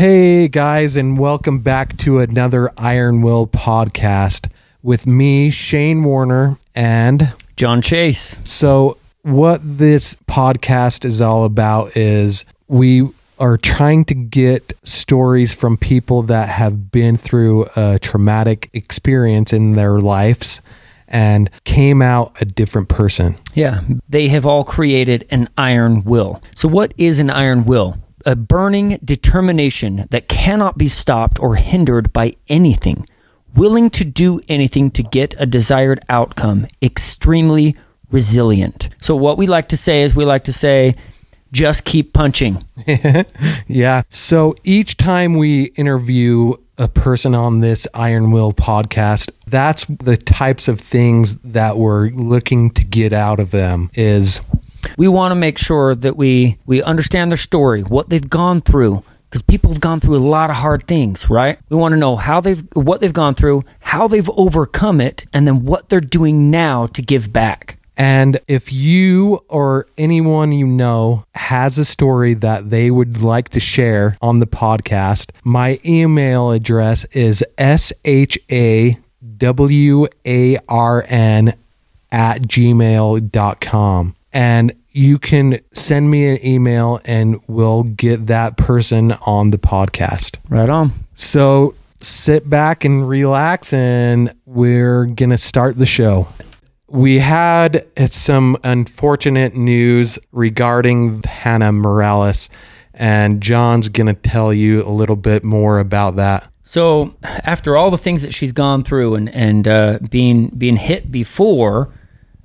Hey guys, and welcome back to another Iron Will podcast with me, Shane Warner, and John Chase. so what this podcast is all about is we are trying to get stories from people that have been through a traumatic experience in their lives and came out a different person. Yeah, they have all created an iron will. So, what is an iron will? A burning determination that cannot be stopped or hindered by anything, willing to do anything to get a desired outcome, extremely resilient. So, what we like to say is we like to say, just keep punching. Yeah. So each time we interview a person on this Iron Will podcast, that's the types of things that we're looking to get out of them is we want to make sure that we we understand their story, what they've gone through, because people have gone through a lot of hard things, right? We want to know how they've what they've gone through, how they've overcome it, and then what they're doing now to give back. and if you or anyone you know has a story that they would like to share on the podcast, my email address is S H A W A R N at gmail.com. And you can send me an email and we'll get that person on the podcast. Right on. So sit back and relax, and we're going to start the show. We had some unfortunate news regarding Hannah Morales, and John's going to tell you a little bit more about that. So after all the things that she's gone through and and uh, being being hit before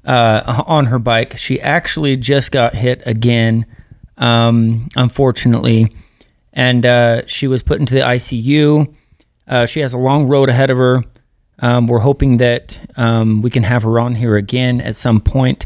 uh, on her bike, she actually just got hit again, um, unfortunately, and uh, she was put into the ICU. Uh, she has a long road ahead of her. Um, we're hoping that um, we can have her on here again at some point.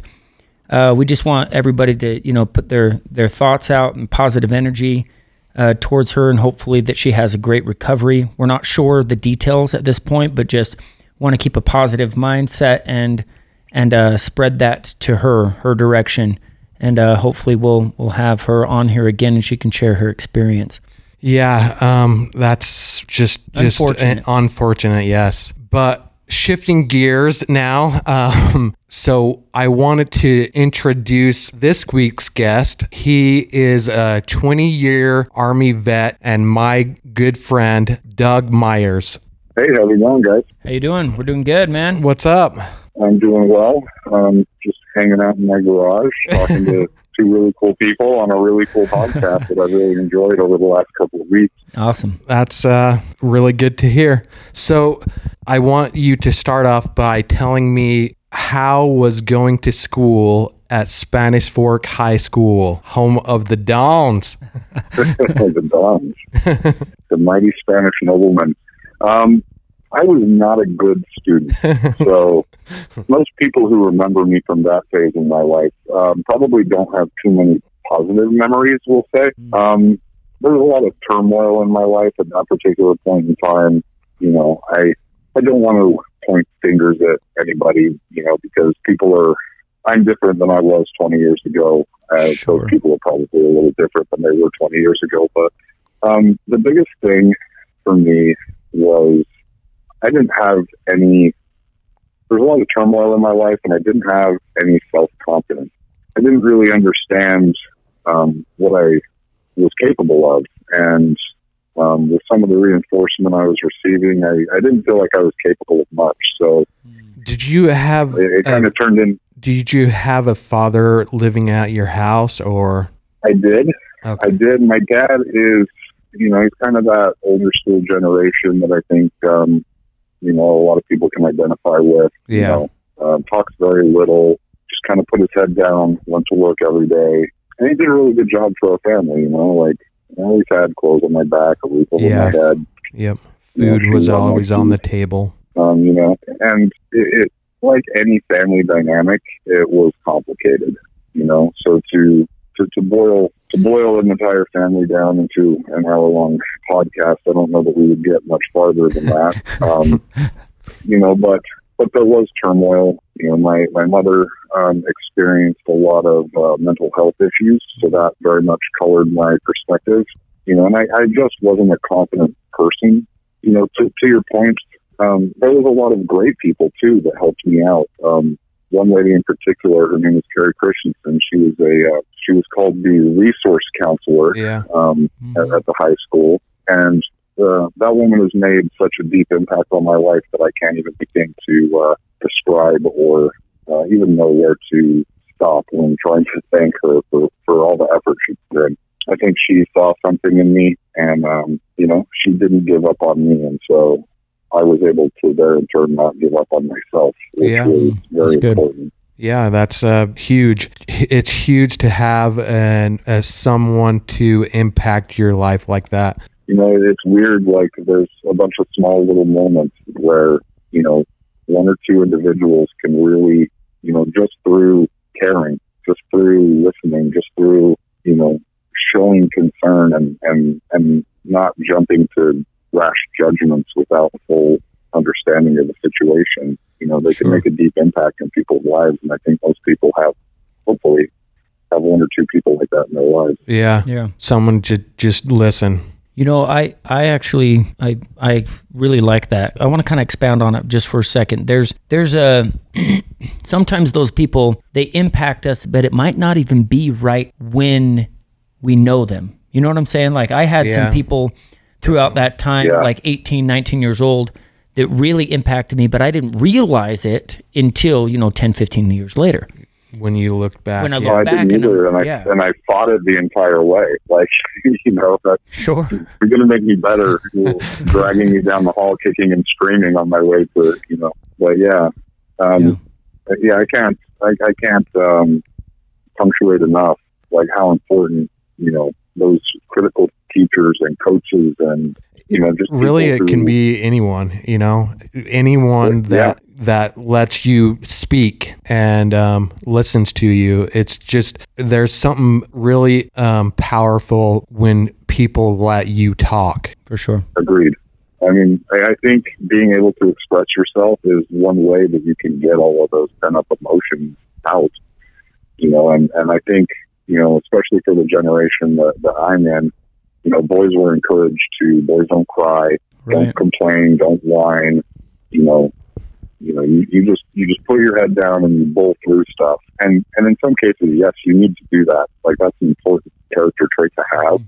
Uh, we just want everybody to you know put their their thoughts out and positive energy uh, towards her, and hopefully that she has a great recovery. We're not sure the details at this point, but just want to keep a positive mindset and and uh, spread that to her her direction, and uh, hopefully we'll we'll have her on here again, and she can share her experience. Yeah, um, that's just just Unfortunate. uh, unfortunate. Yes, but shifting gears now. Um, so I wanted to introduce this week's guest. He is a 20-year Army vet and my good friend Doug Myers. Hey, how's it going, guys? How you doing? We're doing good, man. What's up? I'm doing well. Um, just hanging out in my garage, talking to two really cool people on a really cool podcast that I really enjoyed over the last couple of weeks. Awesome. That's uh, really good to hear. So I want you to start off by telling me how was going to school at Spanish Fork High School, home of the Downs. the Dons, the mighty Spanish nobleman. Um, I was not a good student, so most people who remember me from that phase in my life um, probably don't have too many positive memories. We'll say um, there was a lot of turmoil in my life at that particular point in time. You know, I I don't want to point fingers at anybody, you know, because people are. I'm different than I was 20 years ago. Uh, Sure. Those people are probably a little different than they were 20 years ago. But um, the biggest thing for me was I didn't have any. There was a lot of turmoil in my life, and I didn't have any self confidence. I didn't really understand um, what I was capable of, and um, with some of the reinforcement I was receiving, I, I didn't feel like I was capable of much. So Did you have it, it kind of turned in. did you have a father living at your house or I did. okay. I did. My dad is, you know, he's kind of that older school generation that I think, um, you know, a lot of people can identify with. You Yeah. know, um, talks very little, just kind of put his head down, went to work every day. And he did a really good job for our family, you know, like I always had clothes on my back, a roof over Yeah. my head, Yep. Food was shoes on my always on the table. um, you know, and it, it, like any family dynamic, it was complicated, you know, so to, to, to boil, to boil an entire family down into an hour long podcast, I don't know that we would get much farther than that. Um, you know, but, but there was turmoil. You know, my, my mother, um, experienced a lot of, uh, mental health issues. So that very much colored my perspective. you know, and I, I just wasn't a confident person. You know, to, to your point, um, there was a lot of great people too that helped me out. Um, one lady in particular, her name was Carrie Christensen. She was a uh, she was called the resource counselor Yeah. um, at, at the high school, and uh, that woman has made such a deep impact on my life that I can't even begin to uh, describe or uh, even know where to stop when trying to thank her for, for all the effort she put in. I think she saw something in me, and um, you know, she didn't give up on me, and so I was able to there in turn not give up on myself, which Yeah. was very important. Yeah, that's uh, huge. It's huge to have an uh, someone to impact your life like that. you know, it's weird. Like there's a bunch of small little moments where, you know, one or two individuals can really, you know, just through caring, just through listening, just through, you know, showing concern and, and, and not jumping to rash judgments without full understanding of the situation. You know, they Sure. can make a deep impact in people's lives. And I think most people have, hopefully, have one or two people like that in their lives. Yeah, Yeah. someone just just listen. You know, I, I actually I I really like that. I want to kind of expound on it just for a second. There's there's a sometimes those people they impact us, but it might not even be right when we know them. You know what I'm saying? Like I had Yeah. some people throughout that time, Yeah. like 18, 19 years old, that really impacted me, but I didn't realize it until, you know, 10, 15 years later. When you look back, When I yeah. look I didn't either, and I yeah. and I fought it the entire way. Like you know, that Sure. you're going to make me better, dragging me down the hall, kicking and screaming on my way to you know. But yeah, um, yeah. I can't, I, I can't um, punctuate enough like how important you know those critical teachers and coaches and you know just really people it can be anyone you know anyone Yeah. that that lets you speak and um, listens to you it's just there's something really um, powerful when people let you talk For sure. Agreed. I mean, I I think being able to express yourself is one way that you can get all of those pent up emotions out. You know, and, and I think, you know, especially for the generation that, that I'm in, you know, boys were encouraged to boys don't cry, Right. don't complain, don't whine, you know, you know, you, you just you just put your head down and you bowl through stuff. And and in some cases, yes, you need to do that. Like that's an important character trait to have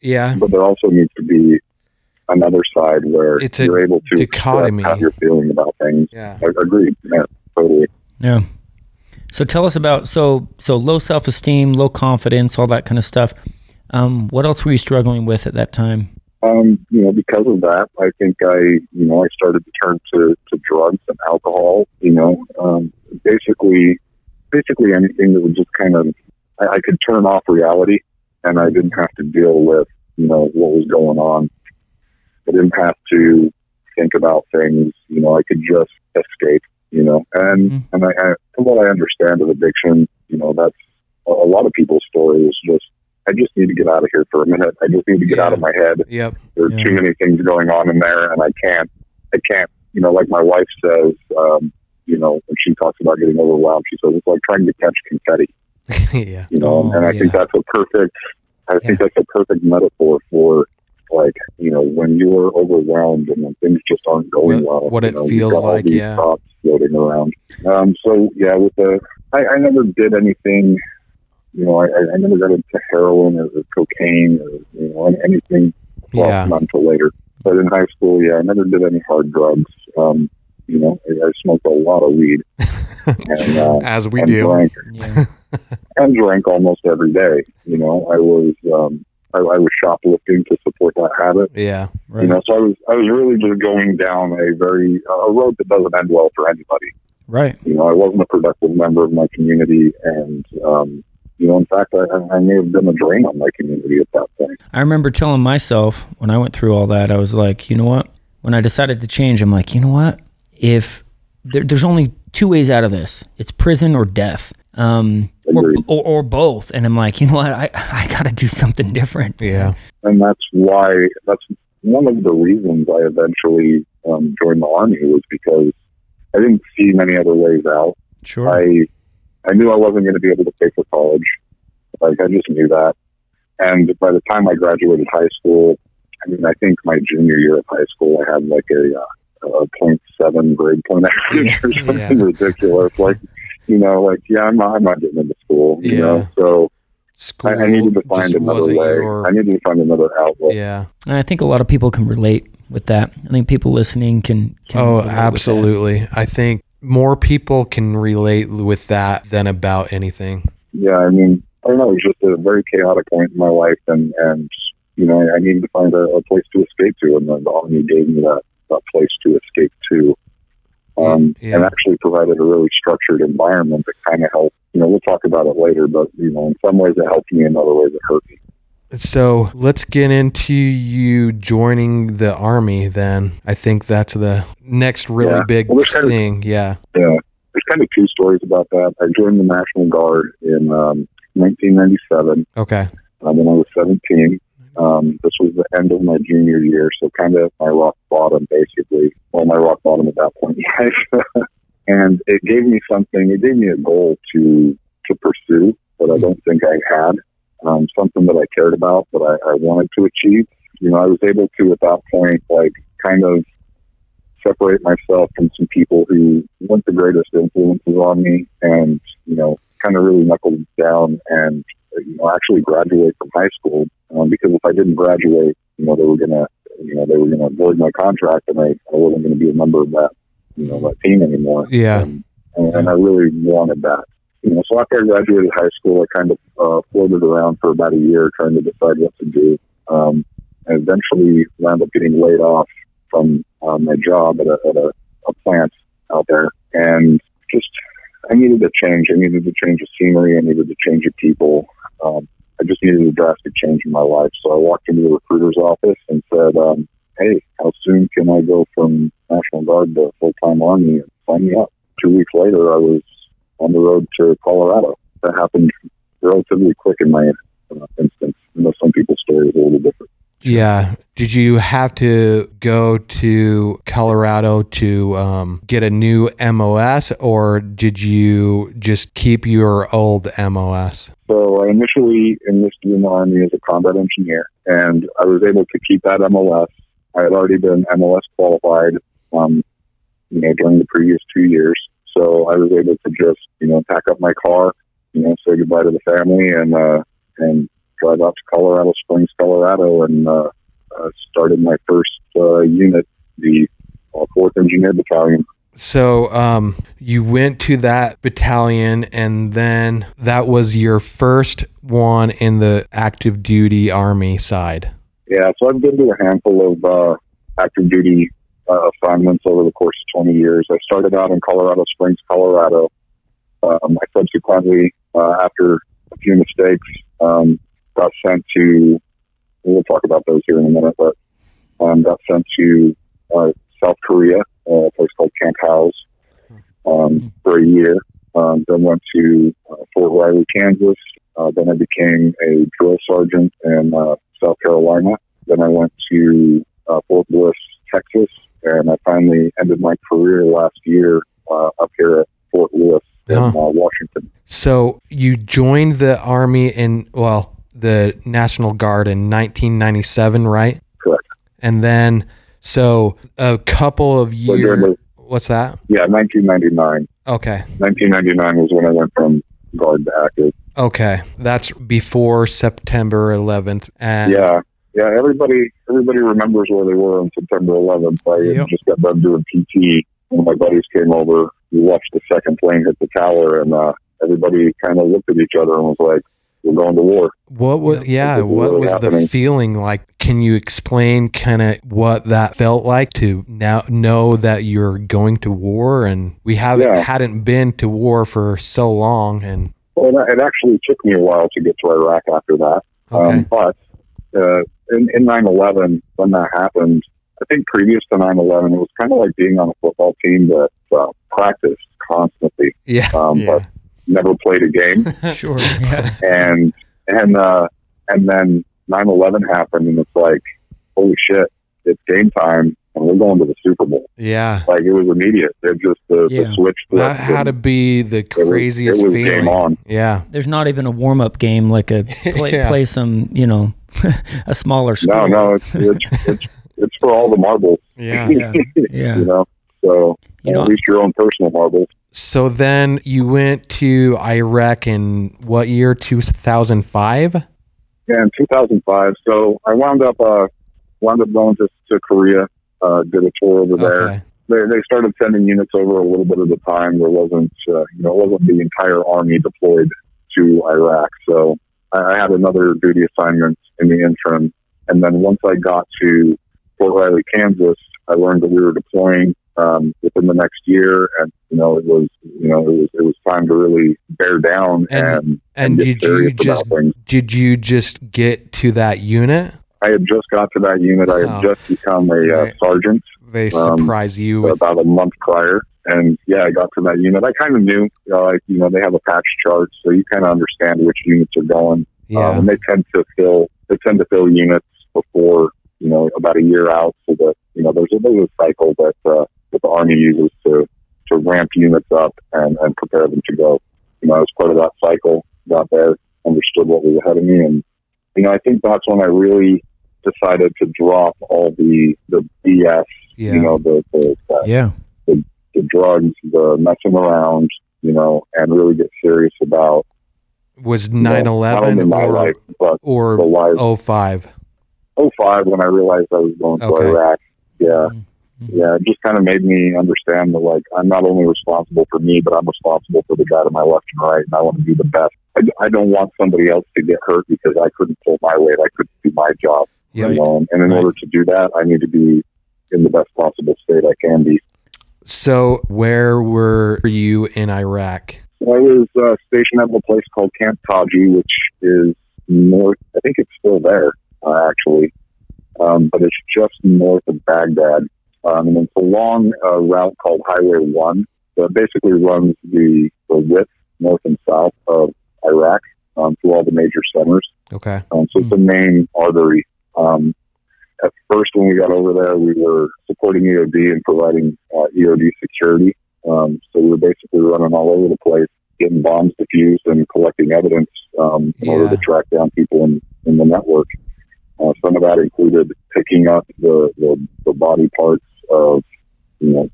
yeah but there also needs to be another side where It's you're able to dichotomy. express how you're feeling about things. yeah I agreed. Yeah, totally. Yeah. So tell us about so so low self esteem, low confidence, all that kind of stuff. Um, what else were you struggling with at that time? Um, you know, because of that, I think I, you know, I started to turn to, to drugs and alcohol. You know, um, basically, basically anything that would just kind of, I, I could turn off reality, and I didn't have to deal with, you know, what was going on. I didn't have to think about things. You know, I could just escape. You know, and Mhm. and I, I, from what I understand of addiction, you know, that's a, a lot of people's story is just. I just need to get out of here for a minute. I just need to get out of my head. Yep. There are Yeah. too many things going on in there and I can't I can't you know like my wife says um you know when she talks about getting overwhelmed she says it's like trying to catch confetti. Yeah. You know Oh, and I think that's a perfect I think that's a perfect metaphor for like you know when you're overwhelmed and when things just aren't going What- well what it know, feels like, yeah. thoughts floating around. Um so yeah with the I, I never did anything you know I, I never got into heroin or, or cocaine or you know anything well, yeah not until later. But in high school, yeah, I never did any hard drugs. Um, you know, I, I smoked a lot of weed and, uh, as we and do drank Yeah. and drank almost every day. You know, I was um, I, I was shoplifting to support that habit. yeah Right. You know, so I was I was really just going down a very a road that doesn't end well for anybody. right. You know, I wasn't a productive member of my community, and um, you know, in fact, I, I I may have been a drain on my community at that point. I remember telling myself when I went through all that, I was like, you know what? When I decided to change, I'm like, you know what? If there, there's only two ways out of this, it's prison or death, um, or, or, or both. And I'm like, you know what? I, I got to do something different. yeah and that's why that's one of the reasons I eventually um, joined the army was because I didn't see many other ways out. Sure. I I knew I wasn't going to be able to pay for college. Like I just knew that, and by the time I graduated high school, I mean, I think my junior year of high school, I had like a, uh, a 0.7 grade point average or something Yeah. ridiculous. Like, you know, like, yeah, I'm not, I'm not getting into school, you Yeah. know? So School I, I needed to find another way. your- I needed to find another outlet. yeah. And I think a lot of people can relate with that. I think people listening can. can Oh, relate with that. absolutely. I think more people can relate with that than about anything. yeah, I mean, I don't know. It was just a very chaotic point in my life, and and you know, I needed to find a, a place to escape to, and the, the army gave me that that place to escape to, um, Yeah. and actually provided a really structured environment that kind of helped. You know, we'll talk about it later, but you know, in some ways it helped me, in other ways it hurt me. So let's get into you joining the army then. I think that's the next really Yeah. big Well, kind of- thing. Yeah. Yeah, there's kind of two stories about that. I joined the National Guard in um, 1997 Okay. um, when I was 17. Um, this was the end of my junior year, so kind of my rock bottom, basically. Well, my rock bottom at that point in life. and it gave me something. It gave me a goal to to pursue that I don't think I had. Um, something that I cared about, that I, I wanted to achieve. You know, I was able to at that point, like, kind of separate myself from some people who weren't the greatest influences on me, and you know, kind of really knuckled down and you know, actually graduate from high school um, because if I didn't graduate, you know, they were gonna, you know, they were gonna void my contract, and I, I wasn't gonna be a member of that, you know, that team anymore. Yeah. And, and, and I really wanted that. You know, so after I graduated high school, I kind of uh, floated around for about a year trying to decide what to do. Um, and eventually wound up getting laid off from uh, my job at a, at a, a plant out there, and just I needed a change. I needed to change of scenery. I needed to change of people. Um, I just needed a drastic change in my life. So I walked into the recruiter's office and said, um, "Hey, how soon can I go from National Guard to full time Army? And Sign me up." Two weeks later, I was on the road to Colorado. That happened relatively quick in my uh, instance. I know some people's story is a little different. Yeah. Did you have to go to Colorado to um, get a new MOS or did you just keep your old MOS? So I initially enlisted in the Army as a combat engineer, and I was able to keep that MOS. I had already been MOS qualified, um, you know, during the previous two years. So I was able to just, you know, pack up my car, you know, say goodbye to the family, and uh, and drive out to Colorado Springs, Colorado, and uh, uh, started my first uh, unit, the uh, Fourth Engineer Battalion. So um, you went to that battalion, and then that was your first one in the active duty army side. Yeah, so I've been to a handful of uh, active duty uh, assignments over the course of 20 years. I started out in Colorado Springs, Colorado. Um, I subsequently, uh, after a few mistakes, um, got sent to, we'll talk about those here in a minute, but um, got sent to uh, South Korea, uh, a place called Camp Howze, um, for a year. Um, then went to uh, Fort Riley, Kansas. Uh, then I became a drill sergeant in uh, South Carolina. Then I went to uh, Fort Bliss, Texas, and I finally ended my career last year uh, up here at Fort Lewis in Huh. uh, Washington. So you joined the army in well, the National Guard in 1997, right? Correct. And then so a couple of years. the, What's that? yeah, 1999. Okay. 1999 was when I went from guard to active. Okay. That's before September 11th. And Yeah, yeah. Everybody, everybody remembers where they were on September 11th. I Yep. just got done doing PT. One of my buddies came over. We watched the second plane hit the tower, and uh, everybody kind of looked at each other and was like, "We're going to war." What was yeah? What really was the feeling like? Can you explain kind of what that felt like to now know that you're going to war and we haven't Yeah. hadn't been to war for so long and Well, it it actually took me a while to get to Iraq after that. okay Um, but uh, in, in 9/11, when that happened, I think previous to 9/11, it was kind of like being on a football team that uh, practiced constantly, yeah um, yeah but never played a game. Sure. Yeah. and and uh, and then 9/11 happened, and it's like, holy shit, it's game time, and we're going to the Super Bowl. Yeah. Like it was immediate. It just the, Yeah. the switch. That flipped had to be the it was- craziest it was feeling. game on. Yeah. There's not even a warm up game like a play, Yeah. play some, you know, a smaller No, no, it's it's it's, it's for all the marbles. Yeah. Yeah. Yeah. you know. So You know- at least your own personal marbles. So then you went to Iraq in what year? 2005? Yeah, in 2005. So I wound up uh wound up going to, to Korea. Uh, did a tour over there. Okay. They, they started sending units over a little bit at a time. There wasn't uh, you know it wasn't the entire army deployed to Iraq. So I, had another duty assignment in the interim. And then once I got to Fort Riley, Kansas, I learned that we were deploying um, within the next year, and you know it was you know it was it was time to really bear down And- and And get did you just did you just get to that unit? I had just got to that unit. I had Oh. just become a uh, sergeant They Um, surprise you with about a month prior, and yeah, I got to that unit. I kind of knew, you know, like you know, they have a patch chart, so you kind of understand which units are going. yeah. Um, and they tend to fill they tend to fill units before you know about a year out, so that you know there's a there's a cycle that uh, that the army uses to to ramp units up and, and prepare them to go. You know, as part of that cycle, got there, understood what was ahead of me, and you know, I think that's when I really decided to drop all the the BS. yeah. You know, the the, the Yeah. The drugs, the messing around, you know, and really get serious about was you 9/11 only my or life, but the or lives 05? 05 when I realized I was going to Okay. Iraq. Yeah. Mhm. Yeah. It just kind of made me understand that, like, I'm not only responsible for me, but I'm responsible for the guy to my left and right, and I want to do the best. I, I don't want somebody else to get hurt because I couldn't pull my weight. I couldn't do my job. Yeah. Know? And in Right. order to do that, I need to be in the best possible state I can be. So where were you in Iraq? I was uh, stationed at a place called Camp Taji, which is north. I think it's still there, uh, actually, um, but it's just north of Baghdad. Um, and it's a long uh, route called Highway One that basically runs the, the width north and south of Iraq um, through all the major centers. Okay. Um, so it's a main artery. Um, at first, when we got over there, we were supporting EOD and providing uh, EOD security. Um, so we were basically running all over the place, getting bombs defused and collecting evidence um, in order to track down people in, in the network. Uh, some of that included picking up the, the, the body parts of, you know,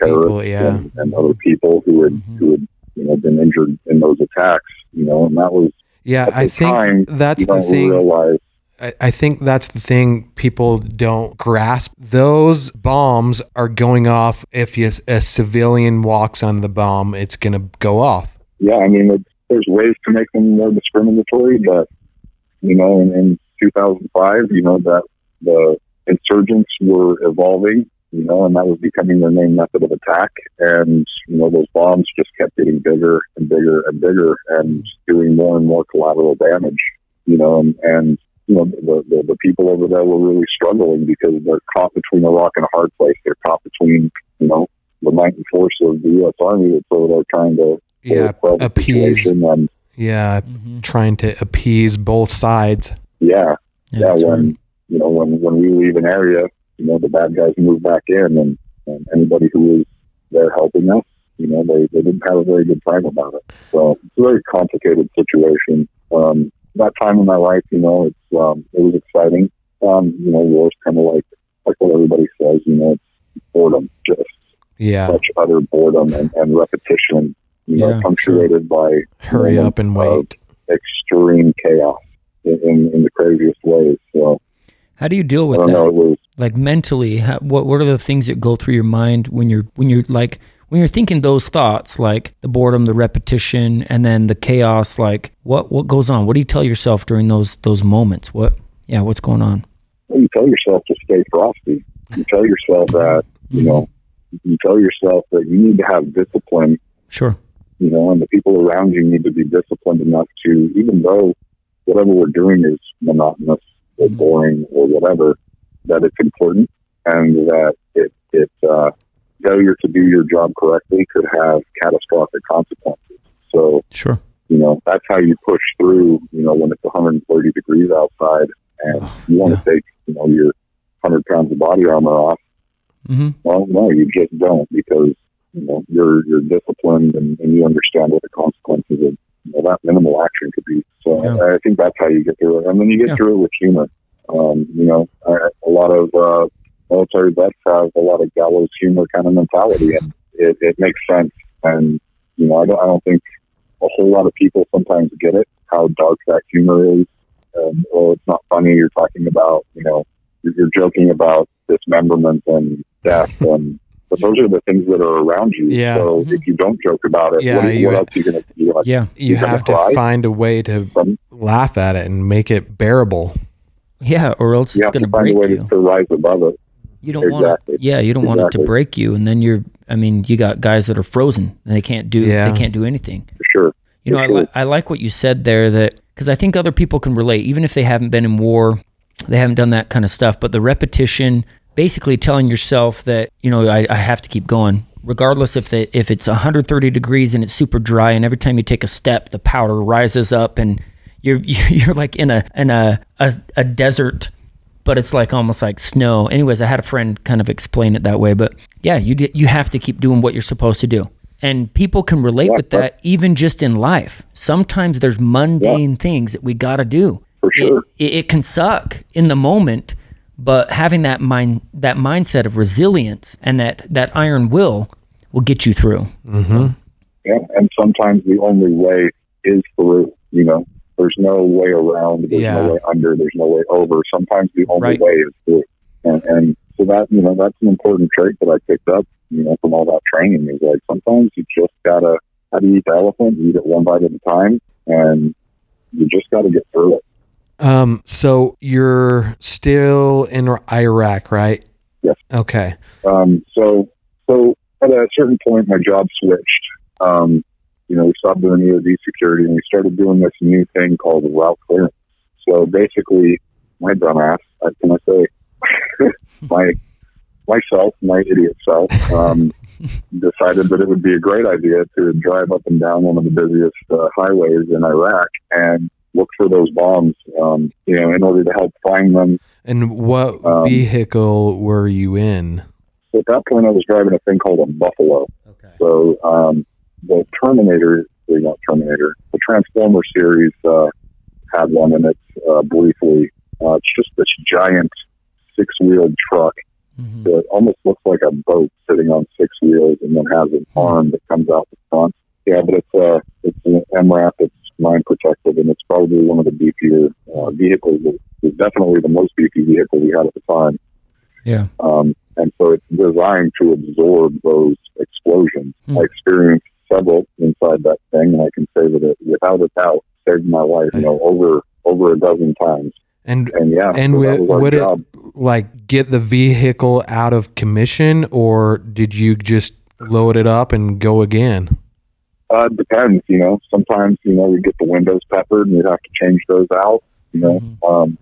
terrorists People, yeah. and, and other people who had, Mhm. who had, you know, been injured in those attacks, you know, and that was, Yeah, I think time, that's the thing. realize I, think that's the thing people don't grasp. Those bombs are going off. If you, a civilian walks on the bomb, it's going to go off. yeah, I mean, there's ways to make them more discriminatory, but you know, in, in 2005, you know that the insurgents were evolving, you know, and that was becoming their main method of attack, and you know, those bombs just kept getting bigger and bigger and bigger, and doing more and more collateral damage, you know, and and you know, the, the the people over there were really struggling because they're caught between a rock and a hard place. They're caught between, you know, the might and force of the U.S. Army that's over there trying to Yeah, appease. and Yeah, Mhm. trying to appease both sides. yeah, yeah, that's when right. you know when when we leave an area, you know the bad guys move back in, and, and anybody who was there helping us, you know they they didn't have a very good time about it. So it's a very complicated situation. Um, that time in my life, you know, it's um, it was exciting. Um, you know, war's kind of like like what everybody says, you know, it's boredom, just Yeah, such utter boredom and, and repetition. You know, Yeah, punctuated by hurry up and wait. extreme chaos in, in, in the craziest ways. So How do you deal I with don't that? know. It was like mentally how, what what are the things that go through your mind when you're when you're like when you're thinking those thoughts like the boredom the repetition and then the chaos like what what goes on what do you tell yourself during those those moments what yeah what's going on well, you tell yourself to stay frosty. You tell yourself that you know. You tell yourself that you need to have discipline. sure You know, and the people around you need to be disciplined enough to, even though whatever we're doing is monotonous or Mhm. boring or whatever, that it's important and that it it uh, failure to do your job correctly could have catastrophic consequences. So sure you know, that's how you push through, you know, when it's 130 degrees outside and Oh, you want yeah. to take, you know, your 100 pounds of body armor off hmm Well, no, you just don't because you know you're you're disciplined and, and you understand what the consequences of you know, that minimal action could be. So Yeah. I, I think that's how you get through it, and then you get Yeah. through it with humor. Um, you know, I, a lot of uh, military vets have a lot of gallows humor kind of mentality, and it, it makes sense. And you know, I don't I don't think a whole lot of people sometimes get it how dark that humor is. Um, or it's not funny. You're talking about you know you're, you're joking about dismemberment and death and but those are the things that are around you. Yeah. So if you don't joke about it, Yeah, what, you- what else are you going to do? Like, Yeah. You You're have to cry? find a way to Um, laugh at it and make it bearable. Yeah. Or else you it's have going to to find break a way you. to, to rise above it. You don't want Exactly. it. Yeah, you don't want it to break you, and then you're. I mean, you got guys that are frozen and they can't do. Yeah. They can't do anything. For sure. You know, For I, li- I like what you said there that because I think other people can relate, even if they haven't been in war, they haven't done that kind of stuff. But the repetition, basically telling yourself that you know I, I have to keep going, regardless if the if it's 130 degrees and it's super dry, and every time you take a step, the powder rises up, and you're you're like in a in a a, a desert. But it's like almost like snow. Anyways, I had a friend kind of explain it that way. But yeah, you d- you have to keep doing what you're supposed to do and people can relate Yeah, with but- that even just in life sometimes there's mundane things that we got to do For sure. it, it, it can suck in the moment but having that mind that mindset of resilience and that that iron will will get you through mm-hmm. Yeah. And sometimes the only way is through. You know, there's no way around. There's Yeah. no way under. There's no way over. Sometimes the only Right. way is through. And, and so that you know that's an important trait that I picked up. You know, from all that training is like sometimes you just gotta how do you eat the elephant? You eat it one bite at a time, and you just got to get through it. Um, so you're still in Iraq, right? Yes. Okay. Um, so, so at a certain point, my job switched. Um, you know, we stopped doing EOD security and we started doing this new thing called route clearance. So basically, my dumbass, uh, can I say, my myself, my idiot self, um, decided that it would be a great idea to drive up and down one of the busiest uh, highways in Iraq and look for those bombs. Um, you know, in order to help find them. And what Um, vehicle were you in? At that point, I was driving a thing called a Buffalo. Okay. So um, the Terminator, well, not Terminator, the Transformer series uh, had one in it uh, briefly. Uh, it's just this giant six-wheeled truck Mhm. that almost looks like a boat sitting on six wheels, and then has an arm that comes out the front. Yeah, but it's uh, it's an MRAP. It's mine protected, and it's probably one of the beefier uh, vehicles. It's definitely the most beefy vehicle we had at the time. yeah Um, and so it's designed to absorb those explosions. Hmm. I experienced several inside that thing, and I can say that it, without a doubt, saved my life. You know, over over a dozen times. And And yeah, and so would, it job. like get the vehicle out of commission, or did you just load it up and go again? Uh, it depends. You know, sometimes you know we get the windows peppered, and you'd have to change those out. You know, Mhm. um,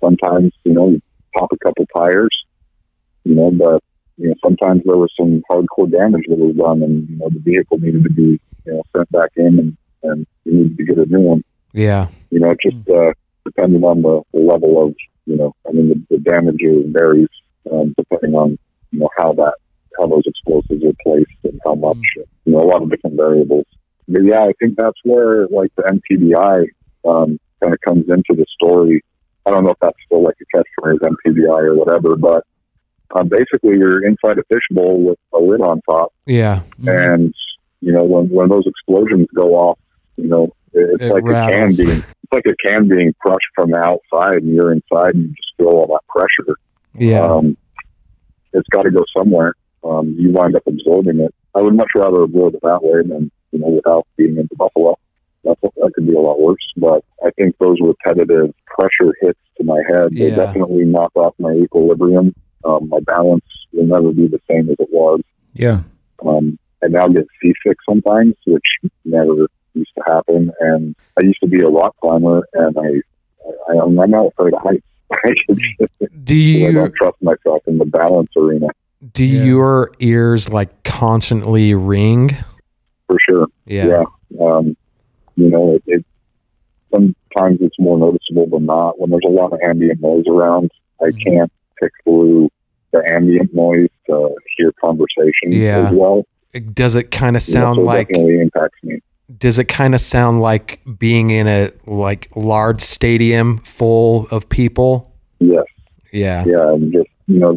sometimes you know you pop a couple tires. You know, but you know sometimes there was some hardcore damage that was done, and you know the vehicle needed to be you know sent back in, and and you needed to get a new one. Yeah. You know, it just uh, depending on the, the level of you know, I mean the, the damage varies um, depending on you know how that how those explosives are placed and how much you know a lot of different variables. But yeah, I think that's where like the MTBI um, kind of comes into the story. I don't know if that's still like a catchphrase MTBI or whatever, but um, basically you're inside a fishbowl with a lid on top, Yeah. And you know when when those explosions go off, you know it's It like rattles. a can being it's like a can being crushed from the outside, and you're inside, and you just feel all that pressure. Yeah. Um, it's got to go somewhere. Um, you wind up absorbing it. I would much rather absorb it that way than you know without being into buffalo. That's that could be a lot worse. But I think those repetitive pressure hits to my head they definitely knock off my equilibrium. Um, my balance will never be the same as it was. yeah Um, I now get seasick sometimes, which never used to happen. And I used to be a rock climber, and I, I I'm not afraid of heights. I just- Do I you don't trust myself in the balance arena do Yeah. your ears like constantly ring? for sure. Yeah. Um, you know, it, it sometimes it's more noticeable than not. When there's a lot of ambient noise around, I Mhm. can't pick through the ambient noise to hear conversation Yeah. as well. Does it kind of You know, sound so like definitely impacts me. does it kind of sound like being in a like large stadium full of people? Yes. Yeah. yeah, and just you know,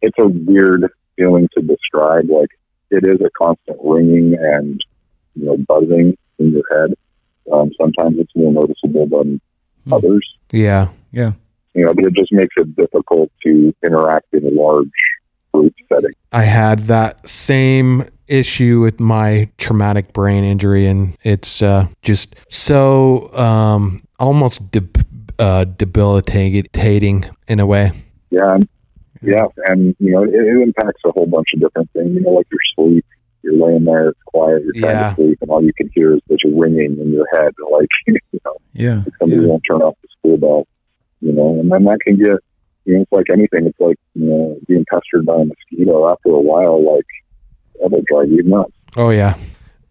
it's a weird feeling to describe. Like it is a constant ringing and you know buzzing in your head. Um, sometimes it's more noticeable than Hmm. others. Yeah. Yeah. You know, it just makes it difficult to interact in a large group setting. I had that same issue with my traumatic brain injury, and it's uh, just so um, almost de- uh, debilitating in a way. Yeah, and, yeah, and you know, it, it impacts a whole bunch of different things. You know, like your sleep. You're laying there, it's quiet, you're trying Yeah. to sleep, and all you can hear is this ringing in your head, like you know. Yeah. somebody won't turn off the school bell, you know, and then that can get, you know, it's like anything. It's like, you know, being pestered by a mosquito after a while, like, that'll drive you nuts. Oh yeah.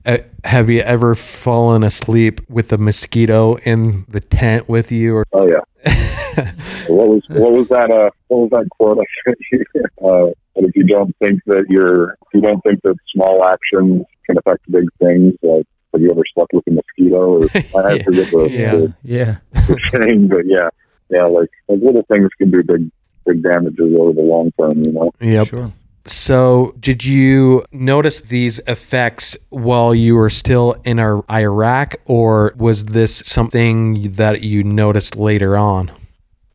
Uh, have you ever fallen asleep with a mosquito in the tent with you? Or Oh, yeah. What was, what was that, uh, what was that quote I sent you? Uh, but if you don't think that you're, if you don't think that small actions can affect big things, like, have you ever slept with a mosquito? Or I forget the, Yeah. the, Yeah. the saying, but yeah, yeah, like, like little things can do big, big damages over the long term, you know? yep. Sure. So, did you notice these effects while you were still in Ar- Iraq, or was this something that you noticed later on?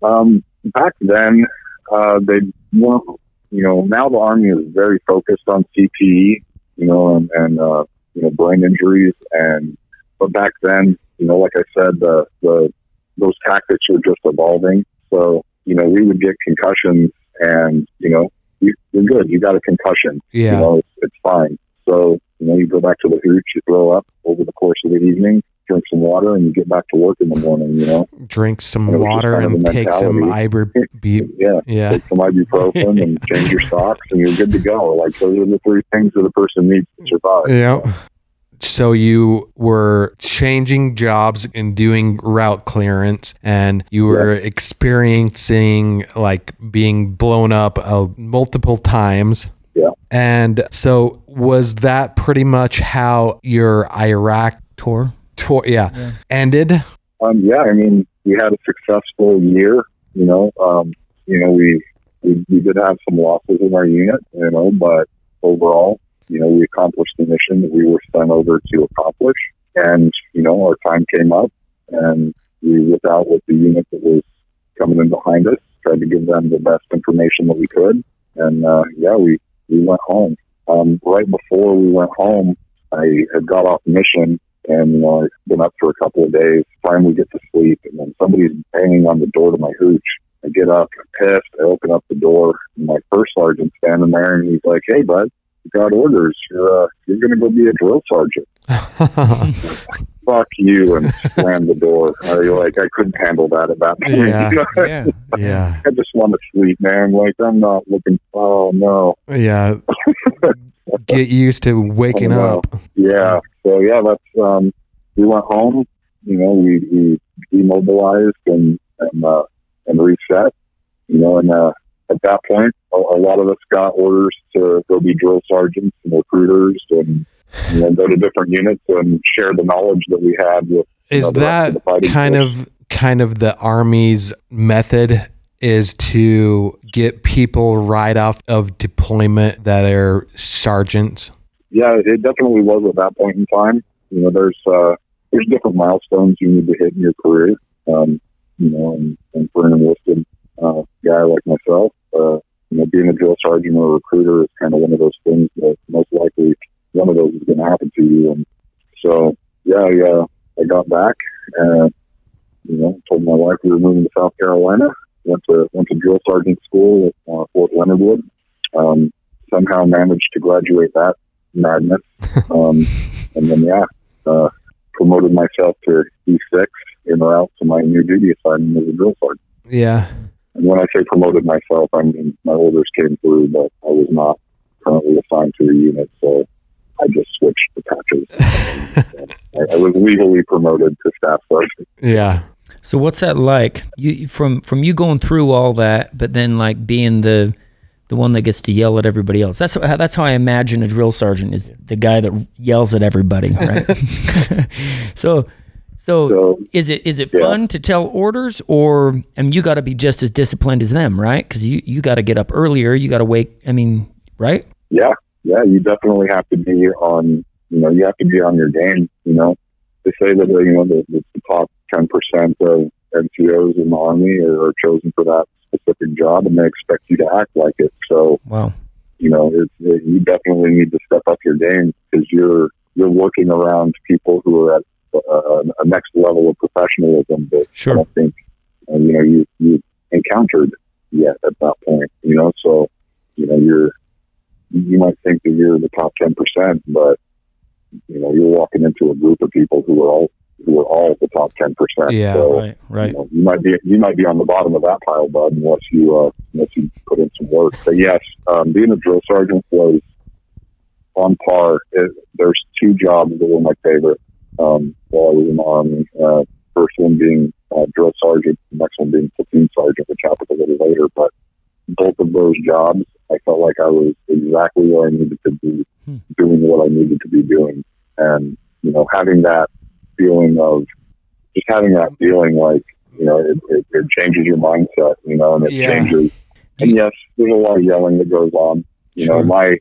Um, back then, uh, they weren't, you know, now the Army is very focused on CPE, you know, and, and uh, you know, brain injuries. And, but back then, you know, like I said, the, the, those tactics were just evolving. So, you know, we would get concussions and, you know, you, you're good. You got a concussion. Yeah. You know, it's, it's fine. So, you know, you go back to the hooch, you throw up over the course of the evening, drink some water, and you get back to work in the morning, you know? Drink some just water kind of and take some ibuprofen. Yeah. Yeah. take some ibuprofen and change your socks, and you're good to go. Like those are the three things that a person needs to survive. Yeah. So you were changing jobs and doing route clearance, and you were experiencing like being blown up uh, multiple times. Yeah. And so was that pretty much how your Iraq Tour. tour, yeah, Yeah. ended? Um, yeah, I mean, we had a successful year. You know, um, you know, we, we we did have some losses in our unit. You know, but overall, you know, we accomplished the mission that we were sent over to accomplish. And you know, our time came up, and we went out with the unit that was coming in behind us, tried to give them the best information that we could, and uh, yeah, we we went home. Um, right before we went home, I had got off mission and you know, I've been up for a couple of days. Finally, get to sleep, and then somebody's banging on the door to my hooch. I get up, I'm pissed. I open up the door, and my first sergeant's standing there, and he's like, "Hey, bud, got orders. You're uh, you're going to go be a drill sergeant." Fuck you, and slam the door. I like I couldn't handle that at that point. Yeah. You know? Yeah. yeah. I just want to sleep, man. Like I'm not looking. Oh no. Yeah. Get used to waking Oh, up. Yeah. So yeah, that's um we went home, you know, we, we demobilized and and uh and reset. You know, and uh at that point a, a lot of us got orders to go be drill sergeants and recruiters and you know, go to different units and share the knowledge that we had with you Is know, of that kind force. of kind of the army's method is to get people right off of deployment that are sergeants? yeah, it definitely was at that point in time. You know, there's uh, there's different milestones you need to hit in your career. Um, you know, and, and for an enlisted uh, guy like myself, uh, you know, being a drill sergeant or a recruiter is kind of one of those things that most likely one of those is going to happen to you. And so, yeah, I, uh, I got back and you know told my wife we were moving to South Carolina. Went to went to drill sergeant school at uh, Fort Leonard Wood. Um, somehow managed to graduate that madness. Um, and then, yeah, uh, promoted myself to E6 en route to my new duty assignment as a drill sergeant. Yeah. And when I say promoted myself, I mean my orders came through, but I was not currently assigned to a unit, so I just switched the patches. I, I was legally promoted to staff sergeant. Yeah. So what's that like? You from from you going through all that, but then like being the the one that gets to yell at everybody else. That's how, that's how I imagine a drill sergeant is the guy that yells at everybody, right? so, so, So, is it is it yeah. fun to tell orders, or I mean, you got to be just as disciplined as them, right? Because you you got to get up earlier, you got to wake. I mean, right? yeah, yeah, you definitely have to be on, you know, you have to be on your game, you know. They say that, you know, the, the top 10% of NCOs in the Army are, are chosen for that specific job and they expect you to act like it. So, Wow. you know, it's, it, you definitely need to step up your game because you're, you're working around people who are at uh, a next level of professionalism that I Sure. don't think, uh, you know, you, you encountered yet at that point, you know, so, you know, you're, you might think that you're the top 10%, but, you know, you're walking into a group of people who are all, who are all the top 10%. Yeah. so, Right. Right. you, know, you might be you might be on the bottom of that pile, bud, unless you uh, unless you put in some work. But yes, um, being a drill sergeant was on par. It, there's two jobs that were my favorite um, while I was in the army. Uh, first one being uh, drill sergeant, the next one being platoon sergeant, which happened a little later. But both of those jobs, I felt like I was exactly where I needed to be, Hmm. doing what I needed to be doing, and you know, having that feeling of just having that feeling like you know it, it, it changes your mindset you know and it Yeah. changes and yes there's a lot of yelling that goes on you Sure. know my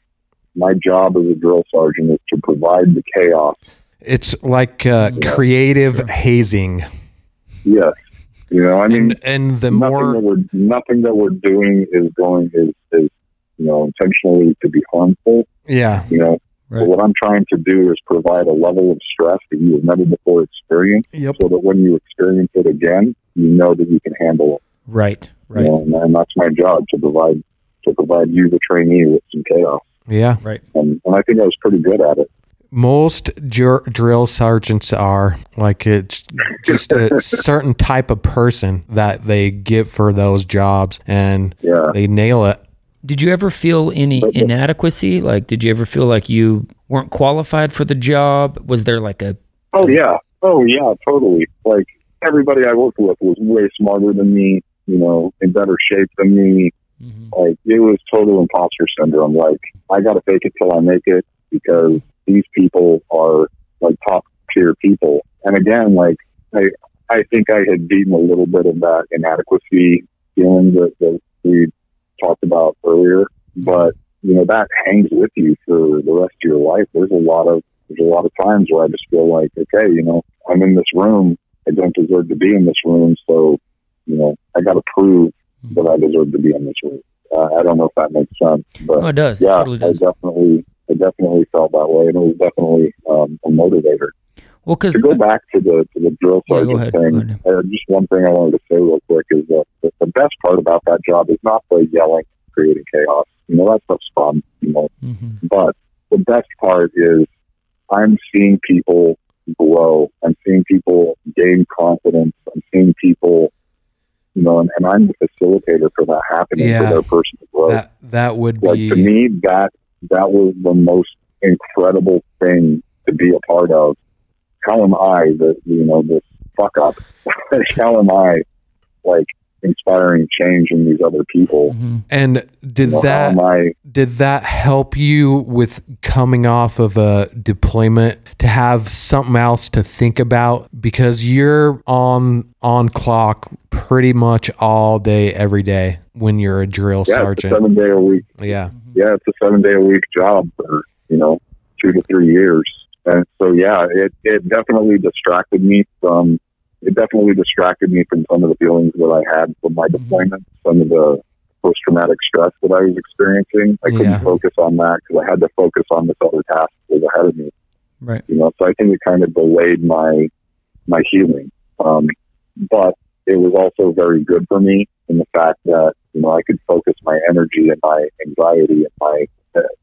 my job as a drill sergeant is to provide the chaos It's like uh, Yeah. creative Sure. hazing. yes you know i mean And, and the nothing more that we're nothing that we're doing is going is is you know intentionally to be harmful yeah, you know Right. but what i'm trying to do is provide a level of stress that you have never before experienced yep. so that when you experience it again you know that you can handle it Right. You Right. know, and, and that's my job to provide to provide you, the trainee, with some chaos. Yeah. Right. And, and I think I was pretty good at it. Most dr- drill sergeants are like it's just a certain type of person that they get for those jobs and Yeah. they nail it. Did you ever feel any But- but- inadequacy? Like, did you ever feel like you weren't qualified for the job? Was there like a Oh yeah. Oh yeah. Totally. Like everybody I worked with was way smarter than me. You know, in better shape than me. Mm-hmm. Like it was total imposter syndrome. Like I got to fake it till I make it because these people are like top tier people. And again, like I, I think I had beaten a little bit of that inadequacy feeling that, that we talked about earlier. But you know that hangs with you for the rest of your life. There's a lot of there's a lot of times where I just feel like, okay, you know, I'm in this room. I don't deserve to be in this room. So, you know, I got to prove that I deserve to be in this room. Uh, I don't know if that makes sense, but Oh, it does. It yeah, totally does. I definitely, I definitely felt that way, and it was definitely um, a motivator. Well, because To go back to the to the drill sergeant ahead, thing, uh, just one thing I wanted to say real quick is that the, the best part about that job is not the yelling, creating chaos. You know, that stuff's fun. You know, Mm-hmm. but the best part is I'm seeing people grow. I'm seeing people gain confidence. I'm seeing people, you know, and, and I'm the facilitator for that happening Yeah. for their personal growth. That that would like be to me, that that was the most incredible thing to be a part of. How am I the you know this fuck up? How am I like inspiring change in these other people? Mm-hmm. and did You know, that I did that help you with coming off of a deployment to have something else to think about because you're on on clock pretty much all day every day when you're a drill yeah, it's a sergeant seven day a week yeah yeah, it's a seven day a week job for, you know, two to three years. And so, yeah, it, it definitely distracted me from, it definitely distracted me from some of the feelings that I had from my Mhm. deployment, some of the post traumatic stress that I was experiencing. I couldn't Yeah. focus on that because I had to focus on this other task that was ahead of me, Right. you know, so I think it kind of delayed my, my healing. Um, but it was also very good for me in the fact that, you know, I could focus my energy and my anxiety and my,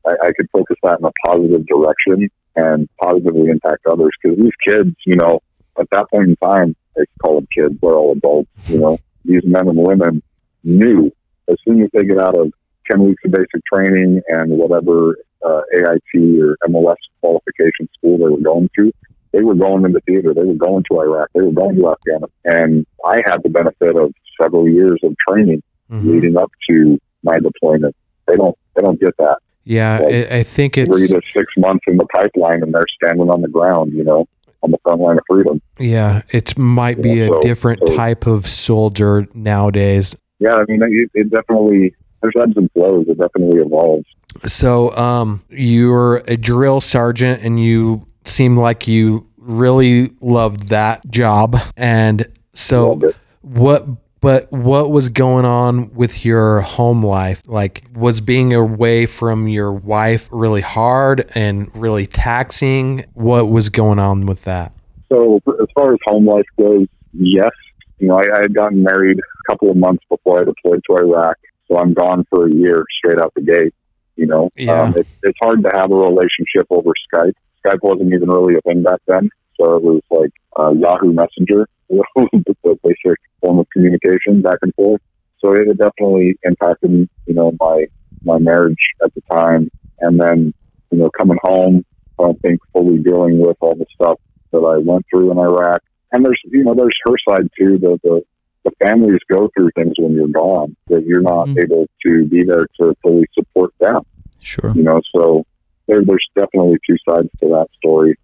I, I could focus that in a positive direction and positively impact others. Because these kids, you know, at that point in time, they call them kids, they're all adults, you know, these men and women knew as soon as they get out of 10 weeks of basic training and whatever uh, AIT or MOS qualification school they were going to, they were going into theater. They were going to Iraq. They were going to Afghanistan. And I had the benefit of several years of training Mhm. leading up to my deployment. they don't they don't get that. Yeah, Like, I think think Three to six months in the pipeline, and they're standing on the ground, you know, on the front line of freedom. yeah, it might be Yeah, a so- different so- type of soldier nowadays. Yeah, I mean, it, it definitely there's ebbs and flows. It definitely evolves. So, um, you're a drill sergeant, and you seem like you really loved that job. And so, what? But what was going on with your home life? Like, was being away from your wife really hard and really taxing? What was going on with that? So as far as home life goes, yes. You know, I, I had gotten married a couple of months before I deployed to Iraq, so I'm gone for a year straight out the gate. You know, Yeah. um, it, it's hard to have a relationship over Skype. Skype wasn't even really a thing back then, so it was like uh, Yahoo Messenger, the basic form of communication back and forth. So it had definitely impacted, you know, my my marriage at the time, and then you know, coming home, I don't think fully dealing with all the stuff that I went through in Iraq. And there's, you know, there's her side too. The the, the families go through things when you're gone that you're not Mhm. able to be there to fully support them. Sure. You know, so there, there's definitely two sides to that story.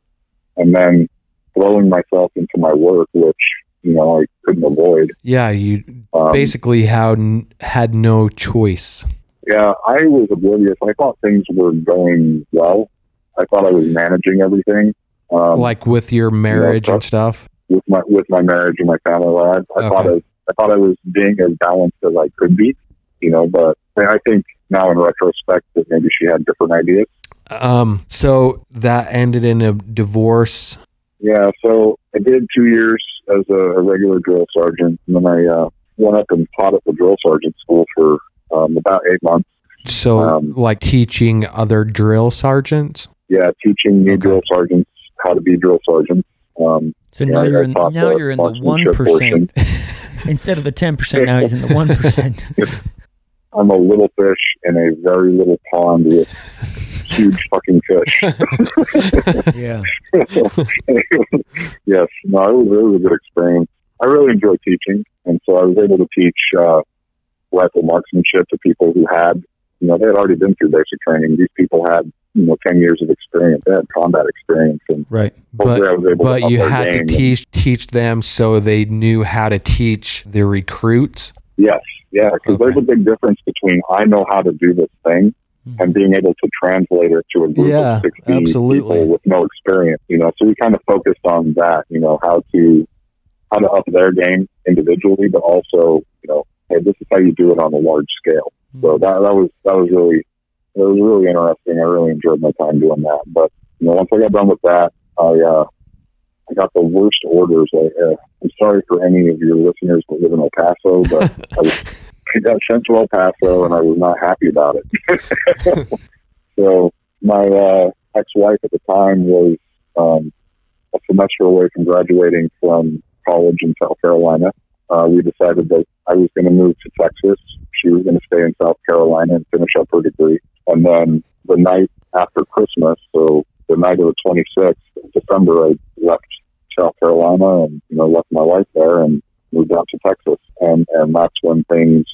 And then throwing myself into my work, which you know I couldn't avoid. Yeah, you Um, basically had had no choice. Yeah, I was oblivious. I thought things were going well. I thought I was managing everything. Um, like with your marriage and stuff. with my with my marriage and my family life. I Okay. thought I, I thought I was being as balanced as I could be, you know. But I think now in retrospect that maybe she had different ideas. Um, so that ended in a divorce. Yeah, so I did two years as a, a regular drill sergeant, and then I uh, went up and taught at the drill sergeant school for um, about eight months. So Um, like teaching other drill sergeants. Yeah, teaching new Okay. drill sergeants how to be drill sergeants. Um, So now I- you're in now the you're in the one marksmanship portion. percent instead of the ten percent. Now he's in the one percent. I'm a little fish in a very little pond with huge fucking fish. yeah. yes, no, it was, it was a good experience. I really enjoy teaching, and so I was able to teach uh, rifle marksmanship to people who had, you know, they had already been through basic training. These people had, you know, ten years of experience. They had combat experience, and Right. But I was able but you had to teach teach them so they knew how to teach the recruits. Yes, yeah, because Okay. there's a big difference between I know how to do this thing Mhm. and being able to translate it to a group Yeah, of 60 absolutely. people with no experience. You know, so we kind of focused on that. You know, how to how to up their game individually, but also, you know, hey, this is how you do it on a large scale. So that that was that was really it was really interesting. I really enjoyed my time doing that. But you know, once I got done with that, I uh, I got the worst orders. I, uh, I'm sorry for any of your listeners that live in El Paso, but I, was, I got sent to El Paso and I was not happy about it. so my uh, ex-wife at the time was um, a semester away from graduating from college in South Carolina. Uh, we decided that I was going to move to Texas. She was going to stay in South Carolina and finish up her degree. And then the night after Christmas, so the night of the 26th of December, I left South Carolina and, you know, left my wife there and moved out to Texas. And, and that's when things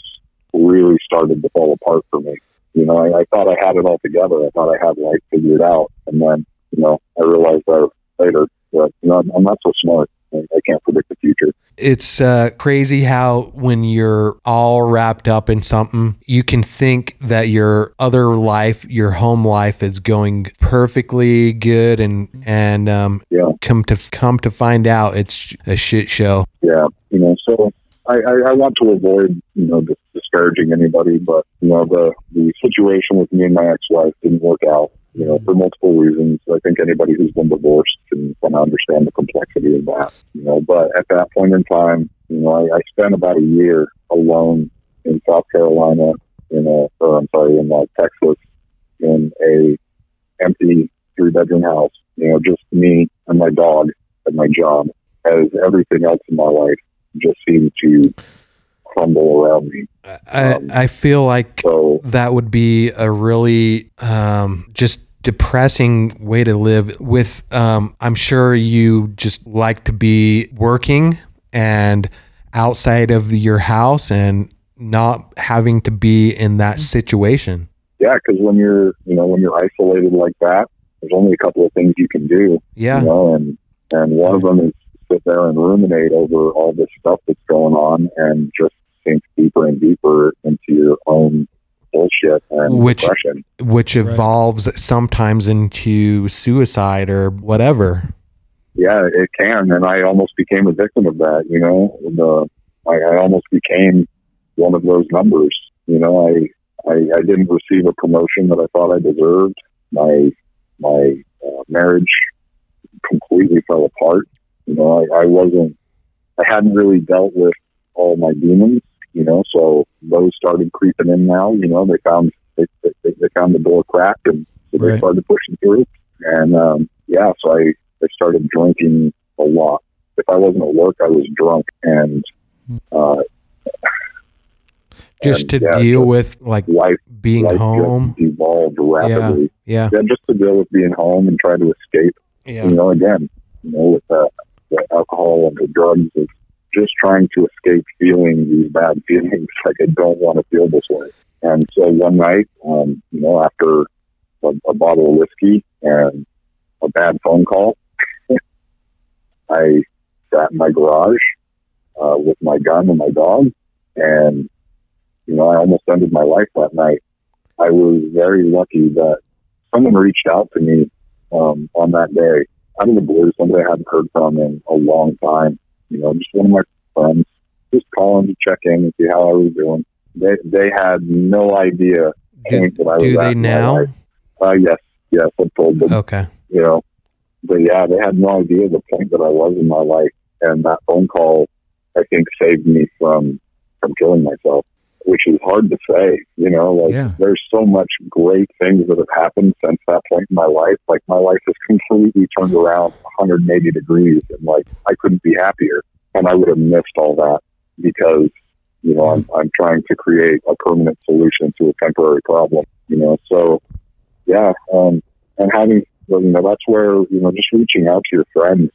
really started to fall apart for me. You know, I, I thought I had it all together. I thought I had life figured out. And then, you know, I realized that later that, you know, I'm, I'm not so smart. I, I can't predict the future. It's uh, crazy how when you're all wrapped up in something, you can think that your other life, your home life, is going perfectly good, and and um, Yeah. come to come to find out it's a shit show. yeah, you know, so I, I, I want to avoid, you know, disparaging anybody, but, you know, the, the situation with me and my ex-wife didn't work out, you know, for multiple reasons. I think anybody who's been divorced can kind of understand the complexity of that, you know, but at that point in time, you know, I, I spent about a year alone in South Carolina, in a, or I'm sorry, in uh, Texas, in a empty three bedroom house, you know, just me and my dog at my job as everything else in my life just seemed to crumble around me. I Um, I feel like So that would be a really um, just depressing way to live with um, i'm sure you just like to be working and outside of your house and not having to be in that situation yeah, because when you're, you know, when you're isolated like that, there's only a couple of things you can do. Yeah. You know, and and one of them is sit there and ruminate over all this stuff that's going on and just sink deeper and deeper into your own bullshit and Which- depression. Which evolves sometimes into suicide or whatever. Yeah, it can, and I almost became a victim of that. You know, the I, I almost became one of those numbers. You know, I, I I didn't receive a promotion that I thought I deserved. My my uh, marriage completely fell apart. You know, I, I wasn't. I hadn't really dealt with all my demons. You know, so those started creeping in now. You know, they found they they, they found the door cracked, and so they Right. started pushing through. And um, yeah, so I I started drinking a lot. If I wasn't at work, I was drunk, and uh, Just and, to yeah, deal with like life being life home. evolved rapidly. Yeah. Yeah, just to deal with being home and try to escape. Yeah. You know, again, you know, with the, the alcohol and the drugs, it's just trying to escape feeling these bad feelings. Like I don't want to feel this way. And so one night, um, you know, after a, a bottle of whiskey and a bad phone call, I sat in my garage uh, with my gun and my dog, and you know, I almost ended my life that night. I was very lucky that someone reached out to me um, on that day out of the blue, somebody I hadn't heard from in a long time. You know, just one of my friends, just calling to check in and see how I was doing. They they had no idea Do, that I was do they now? Uh, yes, yes, I told them. Okay. You know, but yeah, they had no idea the point that I was in my life, and that phone call, I think, saved me from from killing myself, which is hard to say. You know, like Yeah. there's so much great things that have happened since that point in my life. Like my life has completely turned around 180 degrees, and like I couldn't be happier. And I would have missed all that because you know I'm I'm trying to create a permanent solution to a temporary problem. You know, so yeah, um, and having you know that's where you know just reaching out to your friends,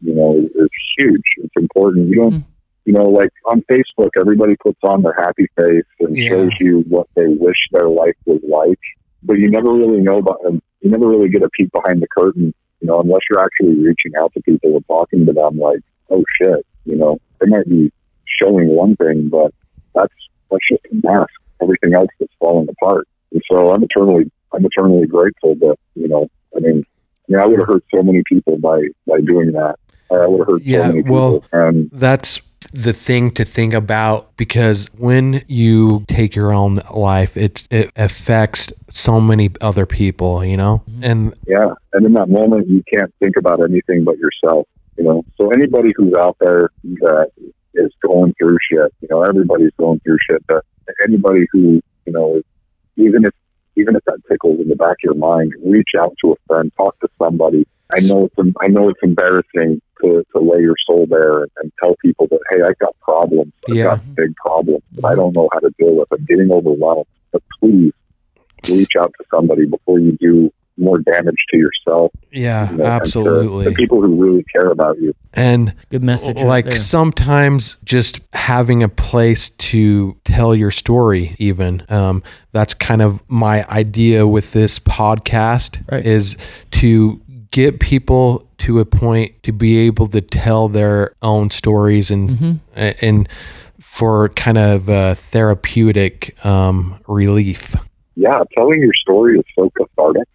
you know, is, is huge. It's important. You don't. Mhm. You know, like on Facebook, everybody puts on their happy face and Yeah. shows you what they wish their life was like, but you never really know about them. You never really get a peek behind the curtain, you know, unless you're actually reaching out to people and talking to them. Like, oh shit, you know, they might be showing one thing, but that's that's just a mask. Everything else that's falling apart. And so I'm eternally I'm eternally grateful that you know. I mean, I mean, I would have hurt so many people by by doing that. I would have hurt Yeah, so many well- people. And That's the thing to think about because when you take your own life, it it affects so many other people, you know? Mm-hmm. And Yeah, and in that moment, you can't think about anything but yourself. You know, so anybody who's out there that is going through shit, you know, everybody's going through shit. But anybody who, you know, even if even if that tickles in the back of your mind, reach out to a friend, talk to somebody. I know it's I know it's embarrassing to, to lay your soul there and tell people that hey, I've got problems, I Yeah. got big problems that I don't know how to deal with. I'm getting overwhelmed. But please reach out to somebody before you do more damage to yourself. yeah, you know, absolutely. The people who really care about you. And Good message. like there. sometimes just having a place to tell your story even um, that's kind of my idea with this podcast Right. is to get people to a point to be able to tell their own stories and Mm-hmm. and for kind of uh, therapeutic um, relief Yeah, telling your story is so cathartic.